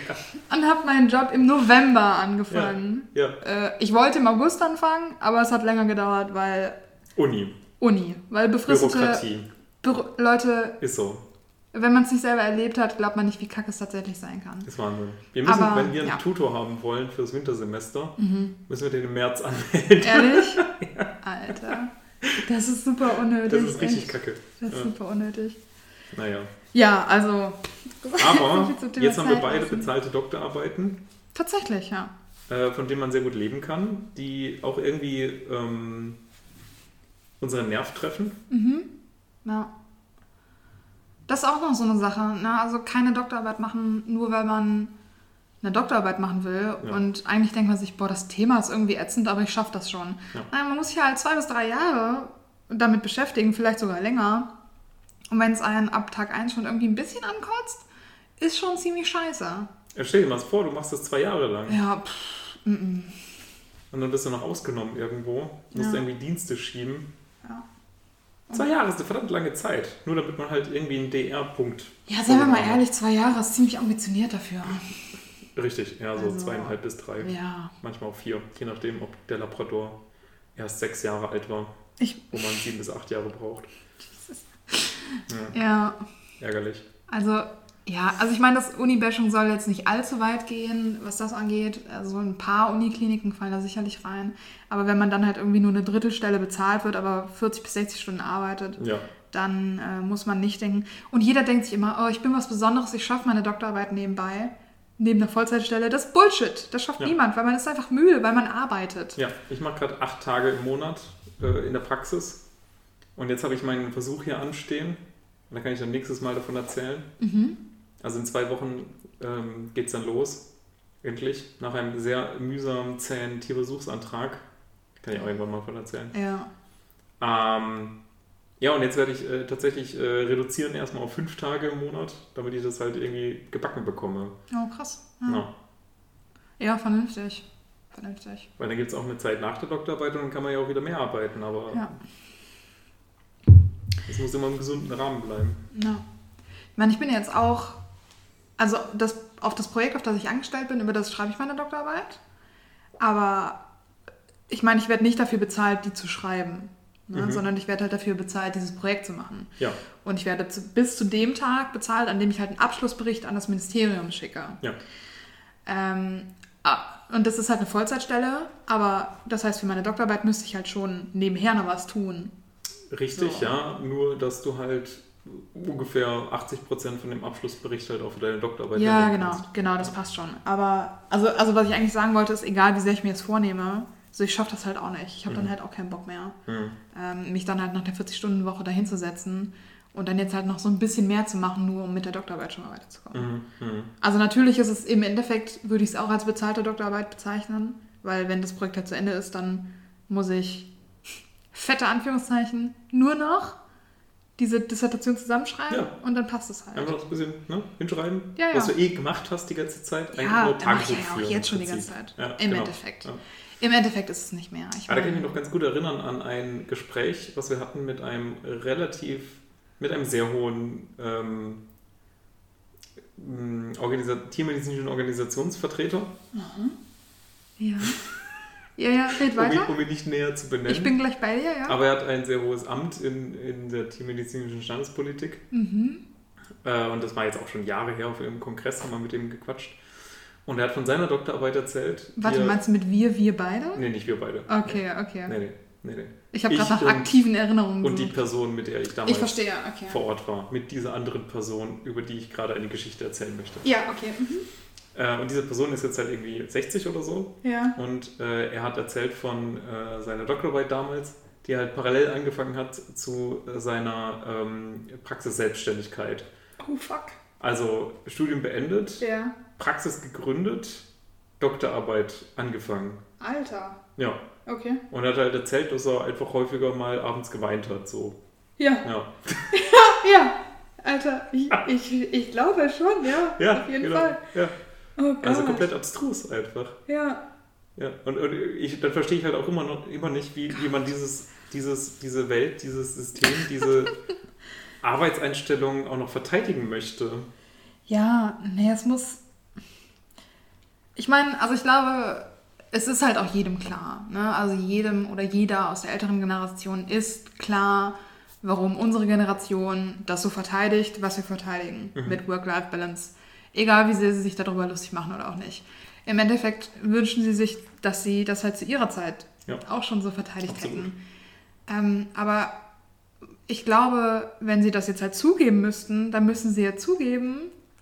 und habe meinen Job im November angefangen. Ja. Äh, ich wollte im August anfangen, aber es hat länger gedauert, weil Uni. Uni, weil befristete Bürokratie. Büro Leute Ist so. Wenn man es nicht selber erlebt hat, glaubt man nicht, wie kacke es tatsächlich sein kann. Ist Wahnsinn. Wir müssen, Aber, wenn wir einen ja. Mhm. Tutor haben wollen fürs Wintersemester, müssen wir den im März anmelden. Ehrlich? [LAUGHS] Alter. Das ist super unnötig. Das ist richtig echt. kacke. Das ist Ja. super unnötig. Naja. Ja, also. Aber [LAUGHS] jetzt haben wir beide bezahlte Doktorarbeiten, Tatsächlich, ja. äh, von denen man sehr gut leben kann, die auch irgendwie ähm, unseren Nerv treffen. Mhm. Ja. Das ist auch noch so eine Sache. Ne? Also keine Doktorarbeit machen, nur weil man eine Doktorarbeit machen will. Ja. Und eigentlich denkt man sich, boah, das Thema ist irgendwie ätzend, aber ich schaffe das schon. Ja. Nein, man muss sich halt zwei bis drei Jahre damit beschäftigen, vielleicht sogar länger. Und wenn es einen ab Tag 1 schon irgendwie ein bisschen ankotzt, ist schon ziemlich scheiße. Ja, stell dir mal vor, du machst das zwei Jahre lang Ja, pff, mm, mm. und dann bist du noch ausgenommen irgendwo, musst Ja. irgendwie Dienste schieben. Ja. Zwei Jahre ist eine verdammt lange Zeit, nur damit man halt irgendwie einen DR-Punkt. ja, seien wir mal ehrlich, zwei Jahre ist ziemlich ambitioniert dafür. Richtig, ja, so Also, zweieinhalb bis drei. Ja, Manchmal auch vier, je nachdem, ob der Labrador erst sechs Jahre alt war, ich, wo man sieben bis acht Jahre braucht. Ja, ja, ärgerlich. also, ja, also ich meine, das Uni-Bashing soll jetzt nicht allzu weit gehen, was das angeht. Also ein paar Unikliniken fallen da sicherlich rein. Aber wenn man dann halt irgendwie nur eine Drittelstelle bezahlt wird, aber 40 bis 60 Stunden arbeitet, Ja, dann äh, muss man nicht denken. Und jeder denkt sich immer, oh, ich bin was Besonderes, ich schaffe meine Doktorarbeit nebenbei, neben der Vollzeitstelle. Das ist Bullshit. Das schafft Ja. niemand, weil man ist einfach müde, weil man arbeitet. ja. ich mache gerade acht Tage im Monat äh, in der Praxis und jetzt habe ich meinen Versuch hier anstehen und da kann ich dann nächstes Mal davon erzählen. Mhm. Also in zwei Wochen ähm, geht es dann los, endlich, nach einem sehr mühsam zähen Tierversuchsantrag. Kann ich auch irgendwann mal von erzählen. Ja. Ähm, ja, und jetzt werde ich äh, tatsächlich äh, reduzieren erstmal auf fünf Tage im Monat, damit ich das halt irgendwie gebacken bekomme. Oh, krass. Ja, Ja. ja vernünftig. Vernünftig. Weil dann gibt es auch eine Zeit nach der Doktorarbeit und dann kann man ja auch wieder mehr arbeiten, aber Ja. Es muss immer im gesunden Rahmen bleiben. Ja. Ich meine, ich bin jetzt auch, also das, auf das Projekt, auf das ich angestellt bin, über das schreibe ich meine Doktorarbeit. Aber ich meine, ich werde nicht dafür bezahlt, die zu schreiben, ne? Mhm. sondern ich werde halt dafür bezahlt, dieses Projekt zu machen. Ja, Und ich werde zu, bis zu dem Tag bezahlt, an dem ich halt einen Abschlussbericht an das Ministerium schicke. ja, Ähm, ah, und das ist halt eine Vollzeitstelle, aber das heißt, für meine Doktorarbeit müsste ich halt schon nebenher noch was tun. Richtig, So. ja. Nur, dass du halt ungefähr 80% von dem Abschlussbericht halt auch für deine Doktorarbeit Ja, genau, kannst. genau, das passt schon. Aber, also, also was ich eigentlich sagen wollte, ist, egal wie sehr ich mir das vornehme, so ich schaffe das halt auch nicht. Ich habe Mhm. dann halt auch keinen Bock mehr, Hm. ähm, mich dann halt nach der 40-Stunden-Woche dahin zu setzen und dann jetzt halt noch so ein bisschen mehr zu machen, nur um mit der Doktorarbeit schon mal weiterzukommen. Mhm. Mhm. Also natürlich ist es im Endeffekt, würde ich es auch als bezahlte Doktorarbeit bezeichnen, weil wenn das Projekt halt zu Ende ist, dann muss ich, fette Anführungszeichen, nur noch diese Dissertation zusammenschreiben Ja. und dann passt es halt. Einfach noch ein bisschen ne, hinschreiben, Ja, ja. was du eh gemacht hast die ganze Zeit. Eigentlich Ja, nur da mache ich ja auch jetzt schon im die ganze. Zeit. Im genau. Endeffekt. Im Endeffekt ist es nicht mehr. Ich Aber da kann ich meine, mich noch ganz gut erinnern an ein Gespräch, was wir hatten mit einem relativ, mit einem sehr hohen ähm, Organisa tiermedizinischen Organisationsvertreter, ja. Ja, ja, red um ihn, weiter. um ihn nicht näher zu benennen. Ich bin gleich bei dir, ja. Aber er hat ein sehr hohes Amt in, in der tiermedizinischen Standespolitik. Mhm. Äh, und das war jetzt auch schon Jahre her auf einem Kongress, haben wir mit ihm gequatscht. Und er hat von seiner Doktorarbeit erzählt. die Warte, meinst du mit wir, wir beide? Nee, nicht wir beide. Okay, okay. Nee, nee, nee, nee. Ich habe gerade nach aktiven Erinnerungen Und die gesucht. Person, mit der ich damals Ich verstehe, okay. vor Ort war, mit dieser anderen Person, über die ich gerade eine Geschichte erzählen möchte. Ja, okay. Mhm. Äh, und diese Person ist jetzt halt irgendwie 60 oder so. Ja. Und äh, er hat erzählt von äh, seiner Doktorarbeit damals, die halt parallel angefangen hat zu äh, seiner ähm, Praxisselbstständigkeit. Oh, fuck. Also Studium beendet, Ja. Praxis gegründet, Doktorarbeit angefangen. Alter. Ja. Okay. Und er hat halt erzählt, dass er einfach häufiger mal abends geweint hat. So. Ja. Ja. [LAUGHS] Ja. Alter, ich, ich, ich glaube schon, ja. Ja, Auf jeden genau. Fall. Ja. Oh. Also komplett abstrus einfach. Ja. Ja. Und, und ich, dann verstehe ich halt auch immer noch immer nicht, wie, wie man dieses, dieses, diese Welt, dieses System, diese [LAUGHS] Arbeitseinstellung auch noch verteidigen möchte. Ja, nee, es muss. Ich meine, also ich glaube, es ist halt auch jedem klar. Ne? Also jedem oder jeder aus der älteren Generation ist klar, warum unsere Generation das so verteidigt, was wir verteidigen mit Work-Life-Balance. Egal, wie sehr sie sich darüber lustig machen oder auch nicht. Im Endeffekt wünschen sie sich, dass sie das halt zu ihrer Zeit Ja. auch schon so verteidigt Absolut. hätten. Ähm, aber ich glaube, wenn sie das jetzt halt zugeben müssten, dann müssen sie ja zugeben,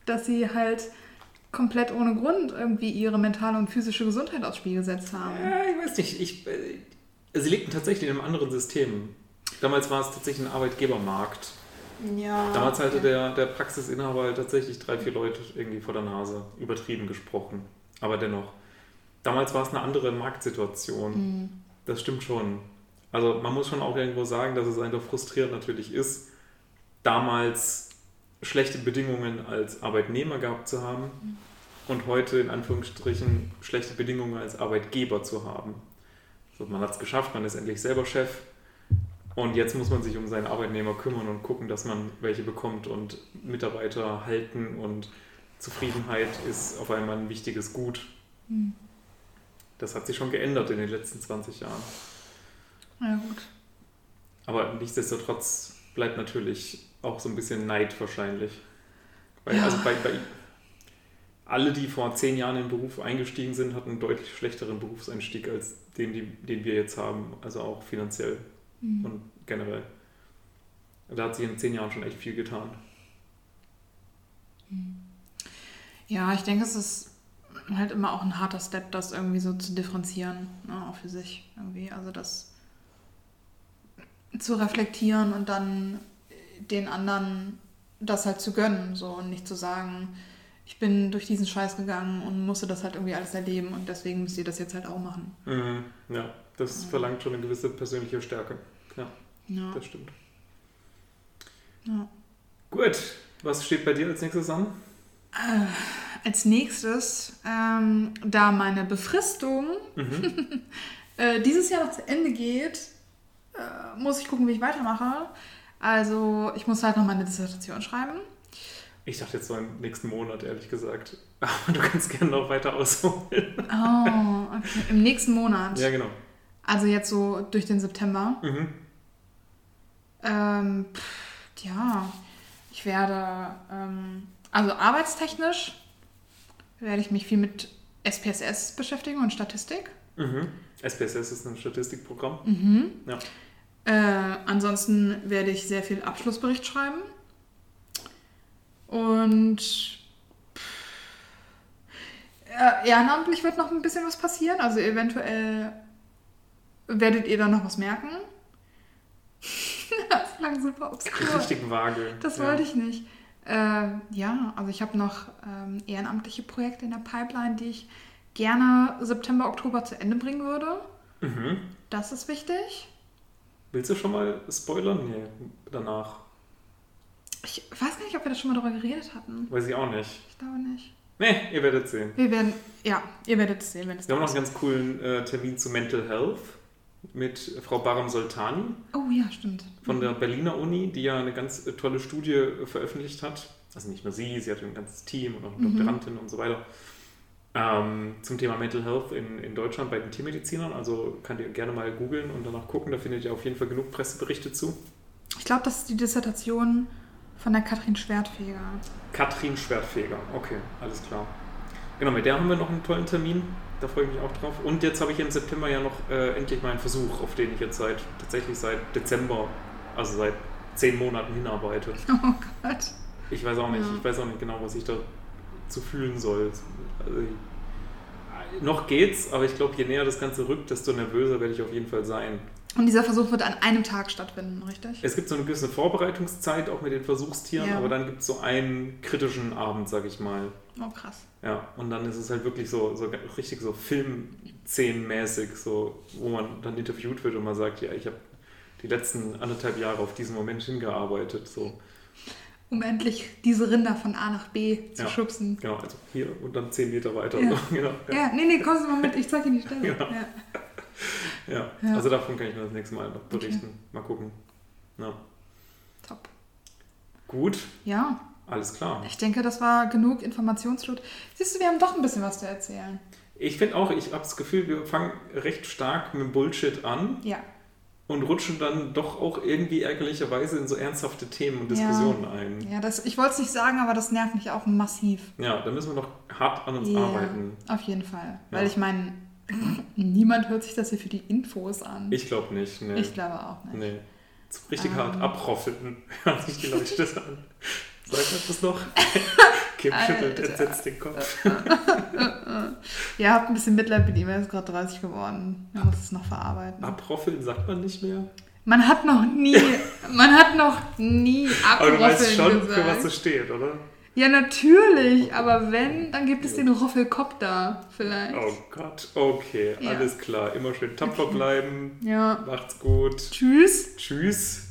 dass sie halt komplett ohne Grund irgendwie ihre mentale und physische Gesundheit aufs Spiel gesetzt haben. Ja, ich weiß nicht. Ich, äh, sie lebten tatsächlich in einem anderen System. Damals war es tatsächlich ein Arbeitgebermarkt. Ja. Damals hatte der, der Praxisinhaber halt tatsächlich drei, vier Leute irgendwie vor der Nase, übertrieben gesprochen. Aber dennoch. Damals war es eine andere Marktsituation. Mhm. Das stimmt schon. Also man muss schon auch irgendwo sagen, dass es einfach frustrierend natürlich ist, damals schlechte Bedingungen als Arbeitnehmer gehabt zu haben und heute in Anführungsstrichen schlechte Bedingungen als Arbeitgeber zu haben. So, man hat es geschafft, man ist endlich selber Chef und jetzt muss man sich um seinen Arbeitnehmer kümmern und gucken, dass man welche bekommt und Mitarbeiter halten und Zufriedenheit ist auf einmal ein wichtiges Gut. Mhm. Das hat sich schon geändert in den letzten 20 Jahren. Ja, gut. Aber nichtsdestotrotz bleibt natürlich auch so ein bisschen Neid wahrscheinlich. Weil, Ja. also bei, bei alle, die vor zehn Jahren in den Beruf eingestiegen sind, hatten einen deutlich schlechteren Berufseinstieg als den, die, den wir jetzt haben. Also auch finanziell Mhm. und generell. Da hat sich in zehn Jahren schon echt viel getan. Ja, ich denke, es ist halt immer auch ein harter Step, das irgendwie so zu differenzieren, ne, auch für sich irgendwie. Also das zu reflektieren und dann den anderen das halt zu gönnen, so und nicht zu sagen, ich bin durch diesen Scheiß gegangen und musste das halt irgendwie alles erleben und deswegen müsst ihr das jetzt halt auch machen. Mhm. Ja, das Ja. verlangt schon eine gewisse persönliche Stärke. Ja, Ja, das stimmt. ja. Gut, was steht bei dir als nächstes an? Äh, als nächstes, ähm, da meine Befristung Mhm. [LAUGHS] äh, dieses Jahr noch zu Ende geht, äh, muss ich gucken, wie ich weitermache. Also ich muss halt noch meine Dissertation schreiben. Ich dachte jetzt so im nächsten Monat, ehrlich gesagt. [LAUGHS] Aber du kannst gerne noch weiter ausholen. Oh, okay. Im nächsten Monat. Ja, genau. Also jetzt so durch den September. Mhm. Ähm, pff, ja, ich werde, ähm, also arbeitstechnisch werde ich mich viel mit SPSS beschäftigen und Statistik. Mhm. SPSS ist ein Statistikprogramm. Mhm. Ja. Äh, ansonsten werde ich sehr viel Abschlussbericht schreiben. Und äh, ehrenamtlich wird noch ein bisschen was passieren. Also eventuell werdet ihr da noch was merken. [LAUGHS] das klang super obskur. Richtig vage. Das ja. wollte ich nicht. Äh, ja, also ich habe noch ähm, ehrenamtliche Projekte in der Pipeline, die ich gerne September, Oktober zu Ende bringen würde. Mhm. Das ist wichtig. Willst du schon mal spoilern? Nee, danach. Ich weiß gar nicht, ob wir das schon mal darüber geredet hatten. Weiß ich auch nicht. Ich glaube nicht. Nee, ihr werdet sehen. Wir werden, ja, ihr werdet es sehen, wenn es Wir haben noch einen ganz coolen äh, Termin zu Mental Health mit Frau Baram Soltani Oh ja, stimmt. von der Berliner Uni, die ja eine ganz äh, tolle Studie äh, veröffentlicht hat. Also nicht nur sie, sie hat ein ganzes Team und auch eine Mhm. Doktorandin und so weiter. Ähm, zum Thema Mental Health in, in Deutschland bei den Tiermedizinern. Also könnt ihr gerne mal googeln und danach gucken. Da findet ihr auf jeden Fall genug Presseberichte zu. Ich glaube, das ist die Dissertation von der Katrin Schwertfeger. Katrin Schwertfeger. Okay, alles klar. Genau, mit der haben wir noch einen tollen Termin. Da freue ich mich auch drauf. Und jetzt habe ich im September ja noch äh, endlich meinen Versuch, auf den ich jetzt seit tatsächlich seit Dezember, also seit zehn Monaten hinarbeite. [LAUGHS] Oh Gott. Ich weiß auch nicht, Ja. ich weiß auch nicht genau, was ich da zu fühlen soll. Also, ich, noch geht's, aber ich glaube, je näher das Ganze rückt, desto nervöser werde ich auf jeden Fall sein. Und dieser Versuch wird an einem Tag stattfinden, richtig? Es gibt so eine gewisse Vorbereitungszeit auch mit den Versuchstieren, Ja. aber dann gibt es so einen kritischen Abend, sag ich mal. Oh krass. Ja, und dann ist es halt wirklich so, so richtig so Filmszenenmäßig, so, wo man dann interviewt wird und man sagt, ja, ich habe die letzten anderthalb Jahre auf diesen Moment hingearbeitet. So. Um endlich diese Rinder von A nach B zu Ja. schubsen. Genau, also hier und dann zehn Meter weiter. Ja. So, [LAUGHS] genau, ja. Ja, nee, nee, komm mal mit, ich zeig dir die Stelle. [LAUGHS] Ja. Ja. [LAUGHS] Ja. Ja. also davon kann ich mir das nächste Mal noch berichten. Mal gucken. Ja. Top. Gut, Ja, alles klar. ich denke, das war genug Informationsflut. Siehst du, wir haben doch ein bisschen was zu erzählen. Ich finde auch, ich habe das Gefühl, wir fangen recht stark mit Bullshit an Ja. und rutschen dann doch auch irgendwie ärgerlicherweise in so ernsthafte Themen und Ja. Diskussionen ein. Ja, das, ich wollte es nicht sagen, aber das nervt mich auch massiv. Ja, da müssen wir noch hart an uns Ja, arbeiten. Auf jeden Fall. Ja. Weil ich meine, niemand hört sich das hier für die Infos an. Ich glaube nicht. Nee. Ich glaube auch nicht. nee. So richtig Ähm. hart abroffeln, [LAUGHS] hören sich die Leute das an. Sag mir das noch. [LAUGHS] Kim schüttelt entsetzt den Kopf. [LAUGHS] Ja, habt ein bisschen Mitleid mit ihm, er ist gerade 30 geworden. Er muss es noch verarbeiten. Abroffeln sagt man nicht mehr. Man hat noch nie, man hat noch nie Aber du weißt abroffeln schon, gesagt. für was es steht, oder? Ja, natürlich, aber wenn, dann gibt es den Roffelkopter vielleicht. Oh Gott, okay, Ja. alles klar. Immer schön tapfer bleiben. Ja. Macht's gut. Tschüss. Tschüss.